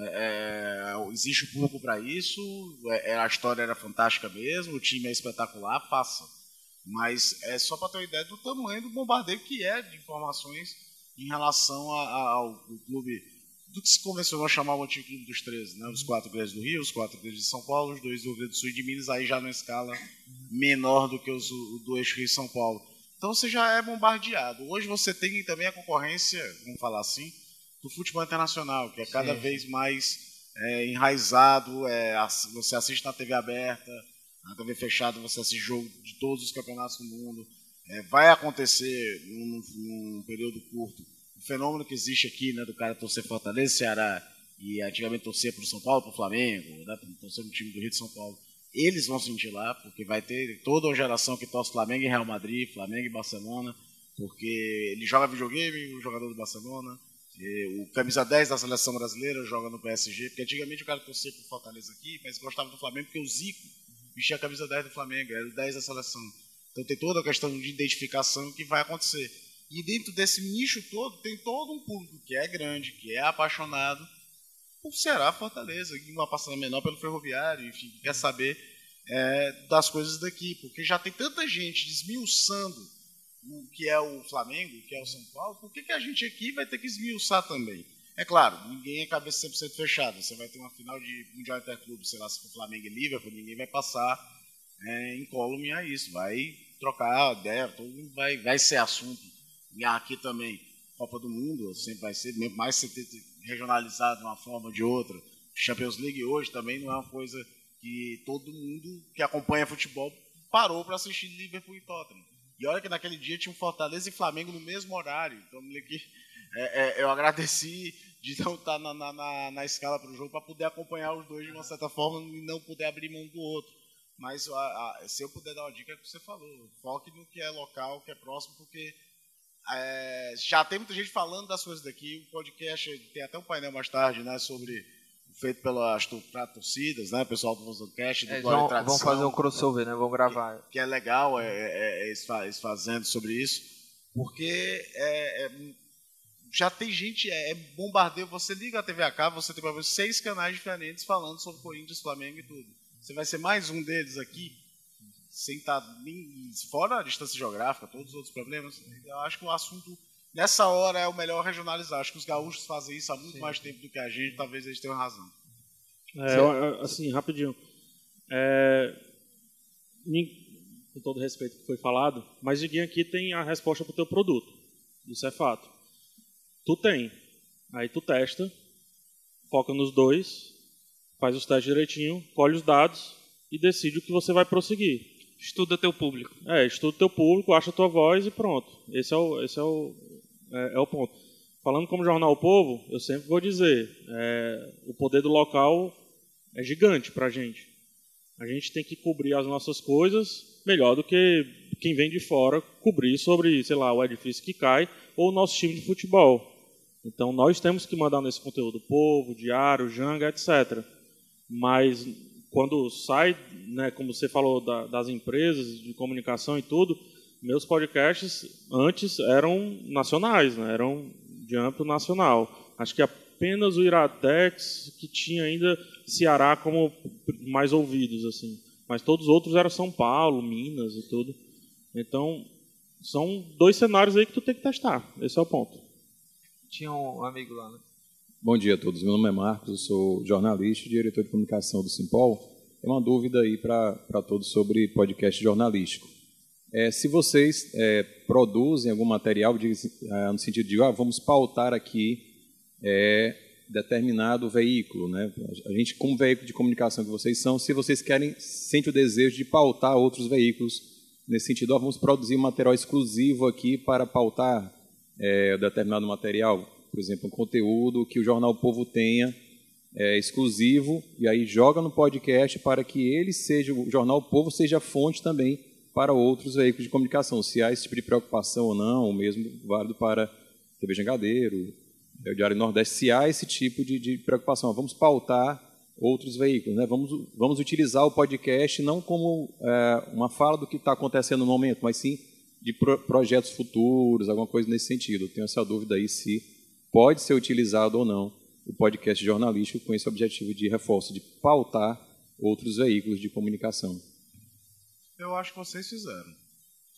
É, é, existe o público para isso, é, é, a história era fantástica mesmo, o time é espetacular, faça. Mas é só para ter uma ideia do tamanho do bombardeio que é de informações em relação a, a, ao clube, do que se convencionou a chamar o antigo clube dos 13, né? os quatro grandes do Rio, os quatro grandes de São Paulo, os dois do Rio Grande do Sul e de Minas, aí já numa escala menor do que os do eixo Rio e São Paulo. Então você já é bombardeado. Hoje você tem também a concorrência, vamos falar assim, do futebol internacional, que é cada Sim. vez mais é, enraizado. É, você assiste na TV aberta, na TV fechada, você assiste jogo de todos os campeonatos do mundo. É, vai acontecer num, num, período curto fenômeno que existe aqui, né, do cara torcer Fortaleza, Ceará e antigamente torcer para o São Paulo, para o Flamengo, né, torcer no time do Rio de São Paulo. Eles vão sentir lá, porque vai ter toda uma geração que torce Flamengo e Real Madrid, Flamengo e Barcelona, porque ele joga videogame, o jogador do Barcelona, o camisa 10 da seleção brasileira joga no PSG, porque antigamente o cara torcia pro Fortaleza aqui, mas gostava do Flamengo porque o Zico vestia a camisa 10 do Flamengo, era o 10 da seleção. Então tem toda a questão de identificação que vai acontecer. E dentro desse nicho todo, tem todo um público que é grande, que é apaixonado por Ceará, Fortaleza, e uma passada menor pelo Ferroviário, enfim, quer saber é, das coisas daqui, porque já tem tanta gente desmiuçando o que é o Flamengo, o que é o São Paulo, por que, que a gente aqui vai ter que esmiuçar também? É claro, ninguém é cabeça 100% fechada. Você vai ter uma final de Mundial Interclube, sei lá, se for Flamengo e Liverpool, ninguém vai passar é, incólume a isso. Vai trocar ideia, todo mundo vai, vai ser assunto. E aqui também, Copa do Mundo, sempre vai ser, mais ser regionalizado de uma forma ou de outra. Champions League hoje também não é uma coisa que todo mundo que acompanha futebol parou para assistir Liverpool e Tottenham. E olha que naquele dia tinha um Fortaleza e Flamengo no mesmo horário. Então, é, é, eu agradeci de não estar na, na, na, na escala para o jogo para poder acompanhar os dois de uma certa forma e não poder abrir mão do outro. Mas a, a, se eu puder dar uma dica, é o que você falou. Foque no que é local, que é próximo, porque é, já tem muita gente falando das coisas daqui. O podcast tem até um painel mais tarde né, sobre feito pelas torcidas, né? Pessoal do Vozocast, do é, vão, vão fazer um crossover, né? Vão gravar. Que, que é legal é, é, é, eles fazendo sobre isso, porque é, é, já tem gente, é, é, bombardeio. Você liga a TV a cabo, você tem para seis canais diferentes falando sobre Corinthians, Flamengo e tudo. Você vai ser mais um deles aqui, sem estar nem, fora a distância geográfica, todos os outros problemas. Eu acho que o assunto nessa hora é o melhor regionalizar. Acho que os gaúchos fazem isso há muito Sim. mais tempo do que a gente, talvez eles tenham razão. É, assim, rapidinho. É, com todo respeito que foi falado, mas ninguém aqui tem a resposta para o teu produto. Isso é fato. Tu tem. Aí tu testa, foca nos dois, faz os testes direitinho, colhe os dados e decide o que você vai prosseguir. Estuda teu público. É, estuda teu público, acha tua voz e pronto. Esse é o, esse é o, é, é o ponto. Falando como jornal o Povo, eu sempre vou dizer, é, o poder do local é gigante para a gente. A gente tem que cobrir as nossas coisas melhor do que quem vem de fora cobrir sobre, sei lá, o edifício que cai ou o nosso time de futebol. Então nós temos que mandar nesse conteúdo povo, diário, janga, etc. Mas quando sai, né, como você falou da, das empresas de comunicação e tudo, meus podcasts antes eram nacionais, né? eram de âmbito nacional. Acho que apenas o Iratex que tinha ainda Ceará como mais ouvidos, assim. Mas todos os outros eram São Paulo, Minas e tudo. Então, são dois cenários aí que tu tem que testar. Esse é o ponto. Tinha um amigo lá, né? Bom dia a todos. Meu nome é Marcos, eu sou jornalista e diretor de comunicação do Simpol. Tem uma dúvida aí para todos sobre podcast jornalístico. É, se vocês é, produzem algum material de, é, no sentido de ah, vamos pautar aqui é, determinado veículo, né? A gente, como veículo de comunicação que vocês são, se vocês querem, sente o desejo de pautar outros veículos nesse sentido, ah, vamos produzir um material exclusivo aqui para pautar é, determinado material, por exemplo, um conteúdo que o jornal Povo tenha é, exclusivo e aí joga no podcast para que ele seja o jornal Povo seja fonte também para outros veículos de comunicação, se há esse tipo de preocupação ou não, ou mesmo válido para TV Jangadeiro, o Diário Nordeste, se há esse tipo de, de preocupação. Vamos pautar outros veículos, né? vamos, vamos utilizar o podcast não como é, uma fala do que está acontecendo no momento, mas sim de pro, projetos futuros, alguma coisa nesse sentido. Tenho essa dúvida aí se pode ser utilizado ou não o podcast jornalístico com esse objetivo de reforço, de pautar outros veículos de comunicação. Eu acho que vocês fizeram.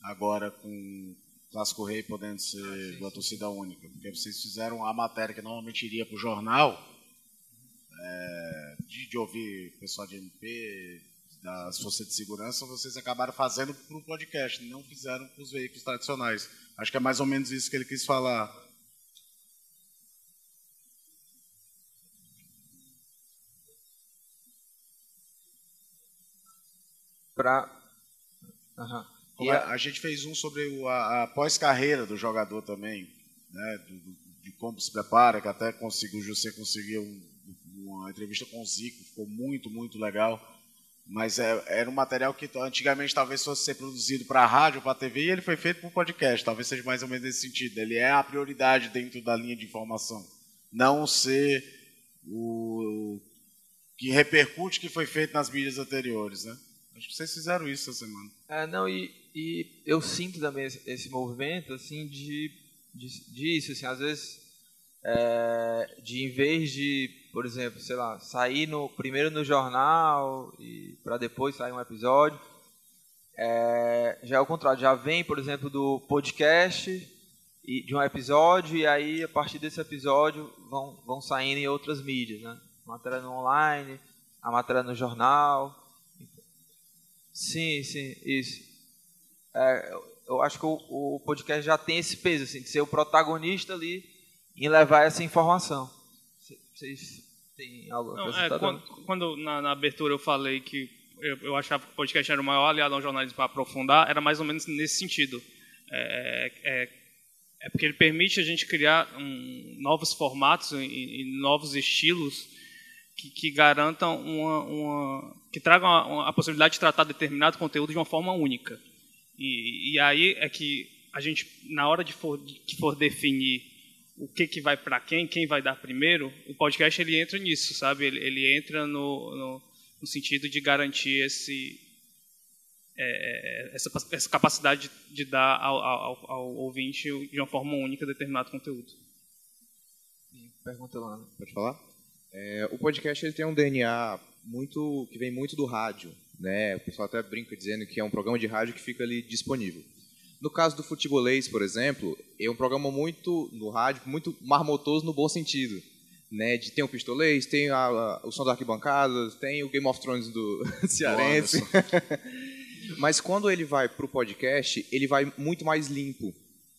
Agora com Clássico Rei podendo ser uma torcida única. Porque vocês fizeram a matéria que normalmente iria para o jornal, é, de, de, ouvir pessoal de MP, das forças de segurança, vocês acabaram fazendo para o podcast, não fizeram para os veículos tradicionais. Acho que é mais ou menos isso que ele quis falar. Para Uhum. A, a, gente fez um sobre o, a, a pós-carreira do jogador também, né, do, do, de como se prepara, que até conseguiu, José conseguiu uma entrevista com o Zico, ficou muito, muito legal. Mas é, era um material que antigamente talvez fosse ser produzido para a rádio, para a TV, e ele foi feito para o podcast. Talvez seja mais ou menos nesse sentido. Ele é a prioridade dentro da linha de informação. Não ser o que repercute o que foi feito nas mídias anteriores. Né? Acho que vocês fizeram isso essa semana. É, não, e, e eu sinto também esse, movimento, assim, de, de, disso, assim, às vezes é, de em vez de, por exemplo, sei lá, sair no, primeiro no jornal e para depois sair um episódio, é, já é o contrário, já vem, por exemplo, do podcast e de um episódio e aí a partir desse episódio vão, vão saindo em outras mídias, né? Matéria no online, a matéria no jornal. Sim, sim, isso. É, eu acho que o, o, podcast já tem esse peso, assim, de ser o protagonista ali em levar essa informação. Vocês têm algo Não, é, quando, quando na, na, abertura eu falei que eu, eu, achava que o podcast era o maior aliado ao jornalismo para aprofundar, era mais ou menos nesse sentido. É, é, é porque ele permite a gente criar um, novos formatos e, e novos estilos que, que garantam uma, uma, que tragam a, a, possibilidade de tratar determinado conteúdo de uma forma única. E, e aí é que a gente, na hora de for, de for definir o que, que vai para quem, quem vai dar primeiro, o podcast ele entra nisso, sabe? Ele, ele entra no, no, no, sentido de garantir esse, é, é essa, essa, capacidade de, dar ao, ao, ao, ouvinte de uma forma única determinado conteúdo. Pergunta lá. Pode falar? É, o podcast ele tem um DNA muito que vem muito do rádio, né? O pessoal até brinca dizendo que é um programa de rádio que fica ali disponível. No caso do futebolês, por exemplo, é um programa muito no rádio, muito marmotoso no bom sentido, né? De tem o pistolês, tem a, a, o som da arquibancada, tem o Game of Thrones do cearense. Mas quando ele vai para o podcast, ele vai muito mais limpo,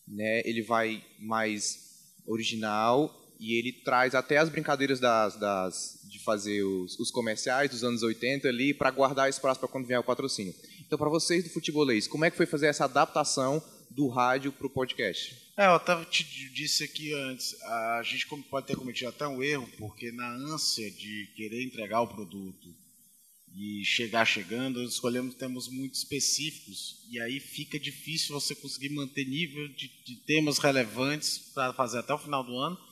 né? Ele vai mais original e ele traz até as brincadeiras das, das de fazer os, os, comerciais dos anos 80 ali para guardar espaço para quando vier o patrocínio. Então, para vocês do futebolês, como é que foi fazer essa adaptação do rádio para o podcast? É, eu até te disse aqui antes, a gente pode ter cometido até um erro, porque na ânsia de querer entregar o produto e chegar chegando, escolhemos temas muito específicos e aí fica difícil você conseguir manter nível de, de temas relevantes para fazer até o final do ano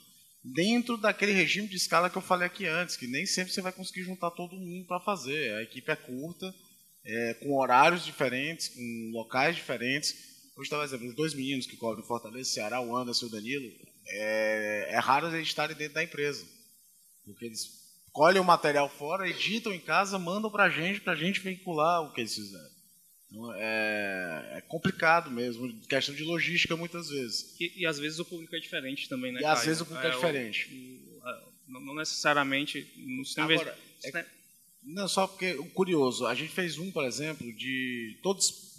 dentro daquele regime de escala que eu falei aqui antes, que nem sempre você vai conseguir juntar todo mundo para fazer. A equipe é curta, é, com horários diferentes, com locais diferentes. Hoje estava exemplo, os dois meninos que cobrem Fortaleza, Ceará, o Anderson e o Danilo, é, é raro eles estarem dentro da empresa, porque eles colhem o material fora, editam em casa, mandam para a gente, para a gente veicular o que eles fizeram. Então, é, é, complicado mesmo, questão de logística muitas vezes. E, e às vezes o público é diferente também, né? E às vezes o público é, é diferente. O, o, não necessariamente no sistema. Agora, é, não, só porque curioso, a gente fez um, por exemplo, de todos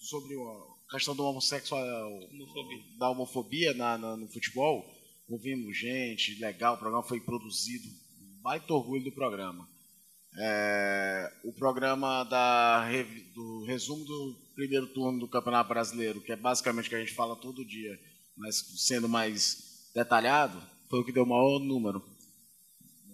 sobre a questão do homossexual, homofobia. da homofobia na, na, no futebol. Ouvimos gente, legal, o programa foi produzido, baita orgulho do programa. É, o programa da, do resumo do primeiro turno do Campeonato Brasileiro, que é basicamente o que a gente fala todo dia, mas sendo mais detalhado, foi o que deu o maior número.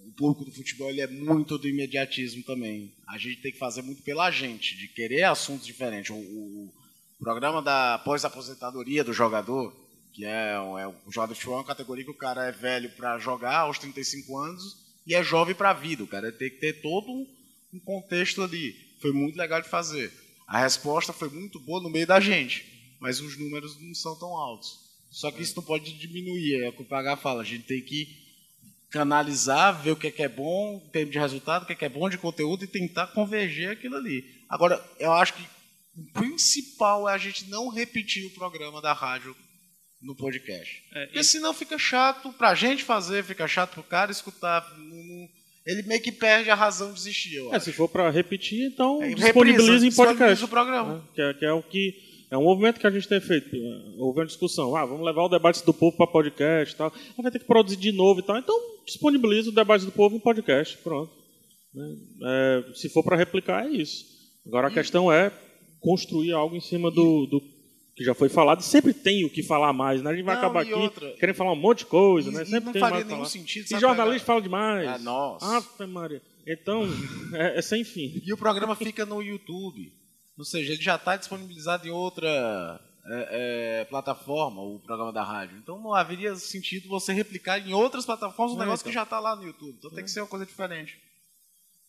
O público do futebol ele é muito do imediatismo também. A gente tem que fazer muito pela gente, de querer assuntos diferentes. O, o, o programa da pós-aposentadoria do jogador, que é, é o jogador de futebol é uma categoria que o cara é velho para jogar aos 35 anos e é jovem para a vida. O cara tem que ter todo um contexto ali. Foi muito legal de fazer. A resposta foi muito boa no meio da gente, mas os números não são tão altos. Só que isso não pode diminuir. É o que o PH fala. A gente tem que canalizar, ver o que é, que é bom em termos de resultado, o que é, que é bom de conteúdo e tentar converger aquilo ali. Agora, eu acho que o principal é a gente não repetir o programa da rádio no podcast. É, Porque e... senão fica chato pra gente fazer, fica chato pro cara escutar. Ele meio que perde a razão de existir, eu é, acho. Se for para repetir, então é, disponibiliza em podcast. o programa. Né? Que, é, que é o que é um movimento que a gente tem feito. É, houve uma discussão. Ah, vamos levar o debate do povo para podcast e tal. Ah, vai ter que produzir de novo e tal. Então, disponibiliza o debate do povo em podcast. Pronto. Né? É, se for para replicar, é isso. Agora, a e... questão é construir algo em cima do, do que já foi falado, sempre tem o que falar mais, né? A gente vai não, acabar aqui outra... querendo falar um monte de coisa, e, né? Sempre não tem faria mais nenhum sentido. E jornalista fala demais. Ah, nossa. Ave Maria. Então, é, é, sem fim. E o programa fica no YouTube. Ou seja, ele já está disponibilizado em outra é, é, plataforma, o programa da rádio. Então não haveria sentido você replicar em outras plataformas um negócio então. que já está lá no YouTube. Então tem que ser uma coisa diferente.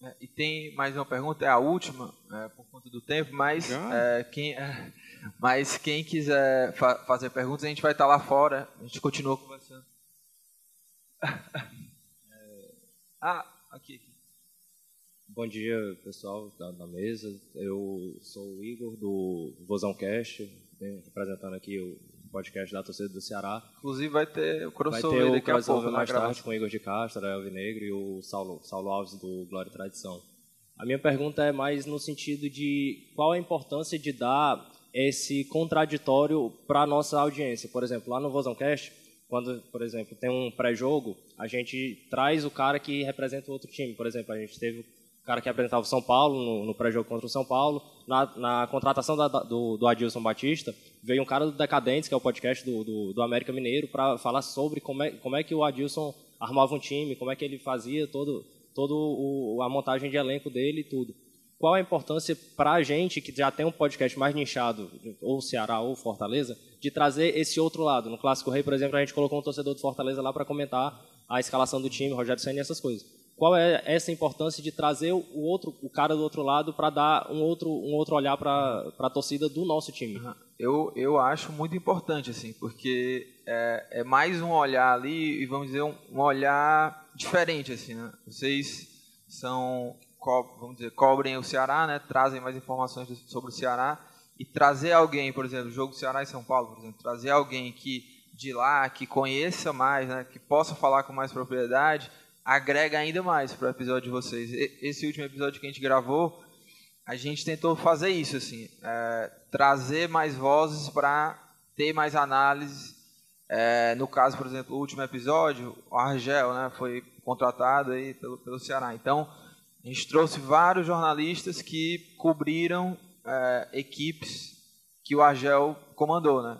É, e tem mais uma pergunta, é a última, é, por conta do tempo, mas é, quem, é, mas quem quiser fa fazer perguntas, a gente vai estar lá fora, a gente continua conversando. ah, aqui, aqui. Bom dia, pessoal da, da, mesa. Eu sou o Igor do Vozão Cast, representando aqui o podcast da torcida do Ceará. Inclusive vai ter o crossover vai ter o daqui crossover a pouco mais na tarde com o Igor de Castro, Elvio Negro e o Saulo, Saulo Alves do Glória e Tradição. A minha pergunta é mais no sentido de qual a importância de dar esse contraditório para a nossa audiência. Por exemplo, lá no Vozão Cast, quando, por exemplo, tem um pré-jogo, a gente traz o cara que representa o outro time. Por exemplo, a gente teve o cara que representava o São Paulo no, no pré-jogo contra o São Paulo. Na, na contratação da, do, do, Adilson Batista, veio um cara do Decadentes, que é o podcast do, do, do América Mineiro, para falar sobre como é, como é que o Adilson armava um time, como é que ele fazia todo, todo o, a montagem de elenco dele e tudo. Qual a importância para a gente, que já tem um podcast mais nichado, ou Ceará ou Fortaleza, de trazer esse outro lado? No Clássico Rei, por exemplo, a gente colocou um torcedor do Fortaleza lá para comentar a escalação do time, Rogério Senna e essas coisas qual é essa importância de trazer o outro, o cara do outro lado para dar um outro, um outro olhar para a torcida do nosso time? Eu, eu acho muito importante assim, porque é, é mais um olhar ali e vamos dizer um, um olhar diferente assim, né? Vocês são vamos dizer cobrem o Ceará, né? Trazem mais informações sobre o Ceará e trazer alguém, por exemplo, jogo Ceará e São Paulo, por exemplo, trazer alguém que de lá que conheça mais, né? Que possa falar com mais propriedade agrega ainda mais para o episódio de vocês. Esse último episódio que a gente gravou, a gente tentou fazer isso, assim, é, trazer mais vozes para ter mais análises. É, no caso, por exemplo, o último episódio, o Argel né, foi contratado aí pelo, pelo Ceará. Então, a gente trouxe vários jornalistas que cobriram é, equipes que o Argel comandou. Né?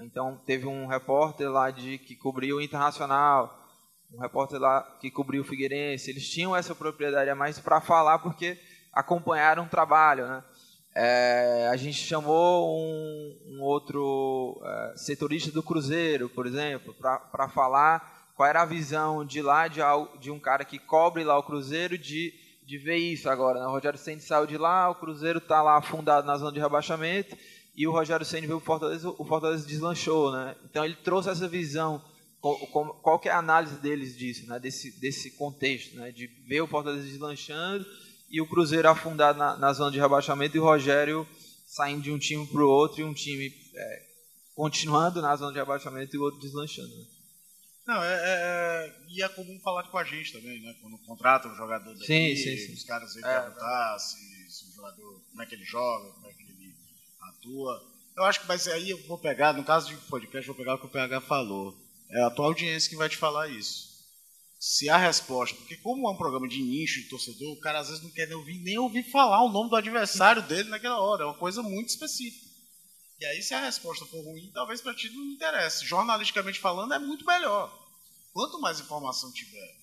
Então, teve um repórter lá de que cobriu o Internacional, um repórter lá que cobriu o Figueirense, eles tinham essa propriedade a mais para falar porque acompanharam o trabalho, né? É, a gente chamou um, um outro é, setorista do Cruzeiro, por exemplo, para falar qual era a visão de lá de, de, um cara que cobre lá o Cruzeiro de, de ver isso agora. Né? O Rogério Senna saiu de lá, o Cruzeiro está lá afundado na zona de rebaixamento e o Rogério Senna veio o Fortaleza, o Fortaleza deslanchou, né? Então ele trouxe essa visão qual, qual que é a análise deles disso, né, desse, desse contexto, né, de ver o Fortaleza deslanchando e o Cruzeiro afundado na, na zona de rebaixamento e o Rogério saindo de um time para o outro e um time é, continuando na zona de rebaixamento e o outro deslanchando. Né? Não, é, é, é, e é comum falar com a gente também, né? Quando contrata um jogador daqui, sim, sim, sim. os caras vêm é, perguntar se, se, o jogador, como é que ele joga, como é que ele atua. Eu acho que, mas aí eu vou pegar, no caso de podcast, vou pegar o que o PH falou. É a tua audiência que vai te falar isso. Se a resposta, porque como é um programa de nicho de torcedor, o cara às vezes não quer nem ouvir, nem ouvir falar o nome do adversário dele naquela hora, é uma coisa muito específica. E aí, se a resposta for ruim, talvez para ti não interesse. Jornalisticamente falando, é muito melhor. Quanto mais informação tiver,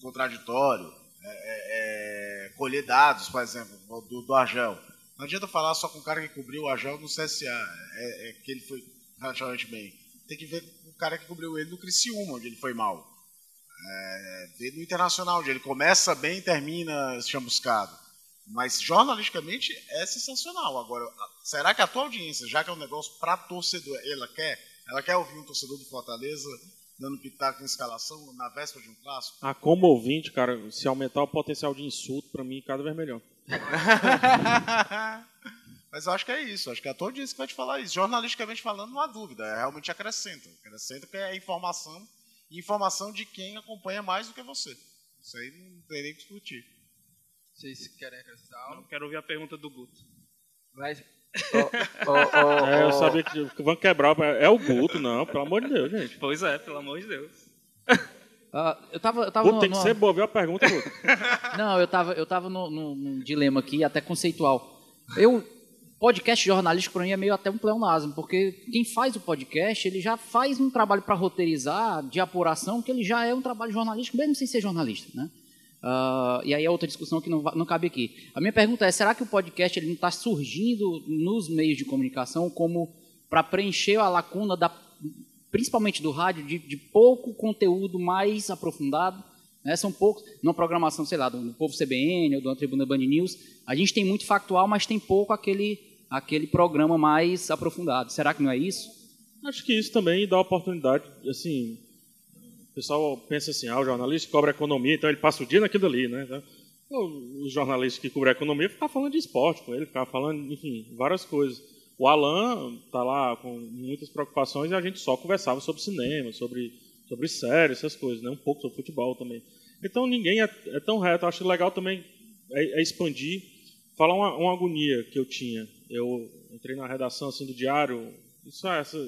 contraditório, é, é, é, colher dados, por exemplo, do, do Argel. Não adianta falar só com o cara que cobriu o Argel no CSA, é, é, que ele foi relativamente bem. Tem que ver cara que cobriu ele no Criciúma, onde ele foi mal. É, no Internacional, onde ele começa bem e termina chamuscado. Mas jornalisticamente é sensacional. Agora, será que a tua audiência, já que é um negócio para torcedor, ela quer? Ela quer ouvir um torcedor do Fortaleza dando pitaco em escalação na véspera de um clássico? Ah, como ouvinte, cara, se aumentar o potencial de insulto, para mim, cada vez melhor. Mas eu acho que é isso, acho que é a tua audiência que vai te falar isso. Jornalisticamente falando, não há dúvida, é, realmente acrescenta. Acrescenta que é informação, informação de quem acompanha mais do que você. Isso aí não tem nem que discutir. Vocês querem acrescentar algo? Não, quero ouvir a pergunta do Guto. Mas. Oh, oh, oh, é, eu sabia que vão quebrar. É o Guto, não, pelo amor de Deus, gente. Pois é, pelo amor de Deus. Uh, eu tava, eu tava Guto, no, tem que no... ser boa, viu a pergunta, Guto? não, eu tava, eu tava no, no, num dilema aqui, até conceitual. Eu podcast jornalístico para mim é meio até um pleonasmo, porque quem faz o podcast, ele já faz um trabalho para roteirizar, de apuração, que ele já é um trabalho jornalístico, mesmo sem ser jornalista, né? Uh, e aí é outra discussão que não, não cabe aqui. A minha pergunta é, será que o podcast ele não está surgindo nos meios de comunicação como para preencher a lacuna, da, principalmente do rádio, de, de pouco conteúdo mais aprofundado, né? São poucos, numa programação, sei lá, do Povo CBN ou da Tribuna Band News, a gente tem muito factual, mas tem pouco aquele, aquele programa mais aprofundado. Será que não é isso? Acho que isso também dá oportunidade, assim, pessoal pensa assim, ah, o jornalista cobra economia, então ele passa o dia naquilo ali, né? Então, os jornalistas que cobrem economia ficavam falando de esporte com ele, ficava falando, enfim, várias coisas. O Alan está lá com muitas preocupações e a gente só conversava sobre cinema, sobre, sobre séries, essas coisas, né? um pouco sobre futebol também. Então ninguém é, é tão reto. Acho legal também é, é expandir, falar uma, uma, agonia que eu tinha. Eu entrei na redação assim do diário, isso é essa,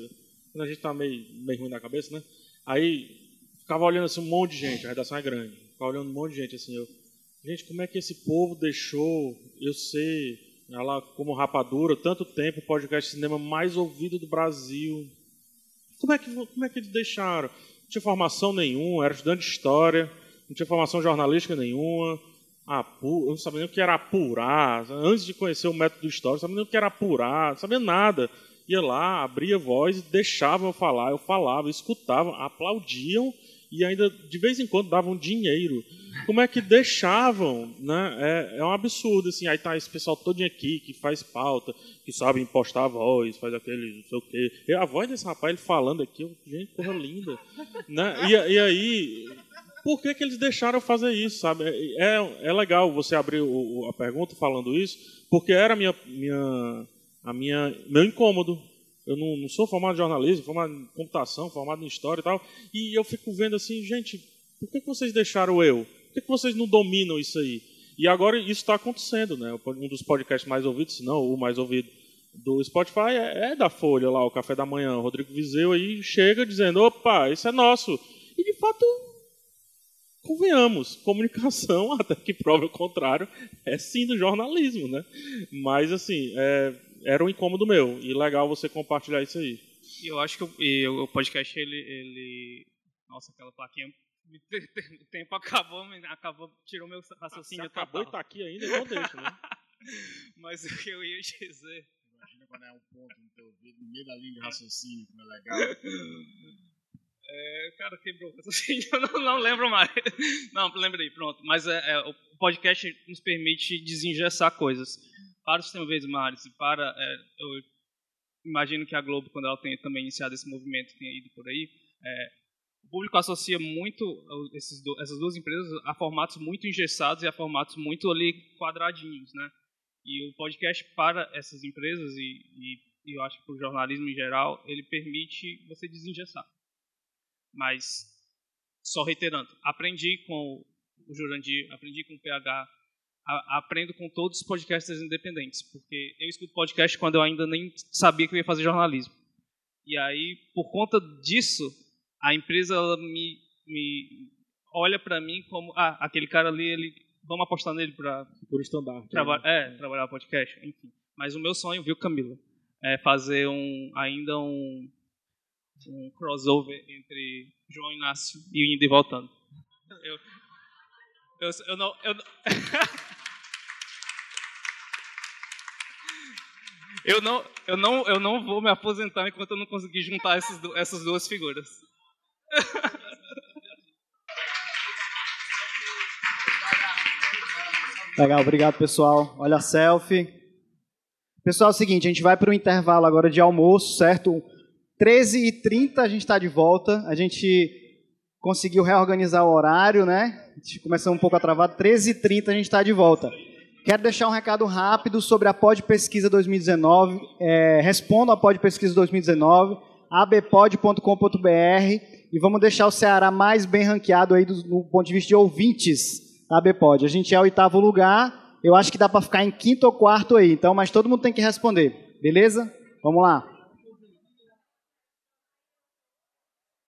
quando a gente está meio, meio ruim na cabeça, né? Aí ficava olhando assim um monte de gente, a redação é grande, ficava olhando um monte de gente assim, eu, gente, como é que esse povo deixou eu ser, ela como rapadura, tanto tempo o podcast cinema mais ouvido do Brasil? Como é que, como é que eles deixaram? Não tinha formação nenhuma, era estudante de história, não tinha formação jornalística nenhuma, eu não sabia nem o que era apurar, antes de conhecer o método histórico, não sabia nem o que era apurar, não sabia nada. Ia lá, abria voz e deixavam eu falar, eu falava, escutavam, aplaudiam e ainda de vez em quando davam dinheiro. Como é que deixavam? Né? É, é um absurdo. Assim. Aí tá esse pessoal todo aqui que faz pauta, que sabe impostar a voz, faz aquele não sei o quê. E a voz desse rapaz ele falando aqui, eu, gente, porra linda. né? E, e, aí, por que, que eles deixaram fazer isso? Sabe? É, é legal você abrir o, a pergunta falando isso, porque era minha, minha, a minha, meu incômodo eu não, não, sou formado em jornalismo, formado em computação, formado em história e tal. E eu fico vendo assim, gente, por que, que vocês deixaram eu? Por que, que vocês não dominam isso aí? E agora isso está acontecendo, né? Um dos podcasts mais ouvidos, se não o mais ouvido do Spotify é, é, da Folha lá, o Café da Manhã. O Rodrigo Vizeu aí chega dizendo, opa, isso é nosso. E de fato, convenhamos, comunicação, até que prove o contrário, é sim do jornalismo, né? Mas assim, é, era um incômodo meu. E legal você compartilhar isso aí. E eu acho que o, o podcast, ele, ele. Nossa, aquela plaquinha. O tempo acabou, acabou, tirou meu raciocínio. Ah, acabou e tá aqui ainda, então deixa, né? Mas o que eu ia dizer. Imagina quando é um ponto no teu ouvido, no meio da linha de raciocínio, como é legal. É, cara, quebrou o raciocínio, eu não, não lembro mais. Não, lembrei, pronto. Mas é, é, o podcast nos permite desengessar coisas para o sistema Verdes Mares e para. É, eu imagino que a Globo, quando ela tenha também iniciado esse movimento, tenha ido por aí. É, o público associa muito esses, essas duas empresas a formatos muito engessados e a formatos muito ali quadradinhos, né? E o podcast para essas empresas e, e, e eu acho que para o jornalismo em geral, ele permite você desengessar. Mas, só reiterando, aprendi com o Jurandir, aprendi com o PH, a, aprendo com todos os podcasters independentes, porque eu escuto podcast quando eu ainda nem sabia que eu ia fazer jornalismo. E aí, por conta disso, a empresa ela me, me olha para mim como, ah, aquele cara ali, ele, vamos apostar nele para por estandarte. Traba né? É, trabalhar podcast, enfim. Mas o meu sonho, viu, Camila, é fazer um ainda um um crossover entre João Inácio e indo e voltando. Eu, eu, eu não, eu, Eu não, eu não, eu não vou me aposentar enquanto eu não conseguir juntar essas, essas duas figuras. Legal, obrigado pessoal. Olha a selfie. Pessoal, é o seguinte, a gente vai para o intervalo agora de almoço, certo? 13h30 a gente está de volta. A gente conseguiu reorganizar o horário, né? A gente começou um pouco atrasado. 13h30 a gente está de volta. Quero deixar um recado rápido sobre a Pod Pesquisa 2019. É, responda a Pod Pesquisa 2019, abpod.com.br e vamos deixar o Ceará mais bem ranqueado aí do, no ponto de vista de ouvintes da ABPod. A gente é o oitavo lugar, eu acho que dá para ficar em quinto ou quarto aí, então, mas todo mundo tem que responder, beleza? Vamos lá.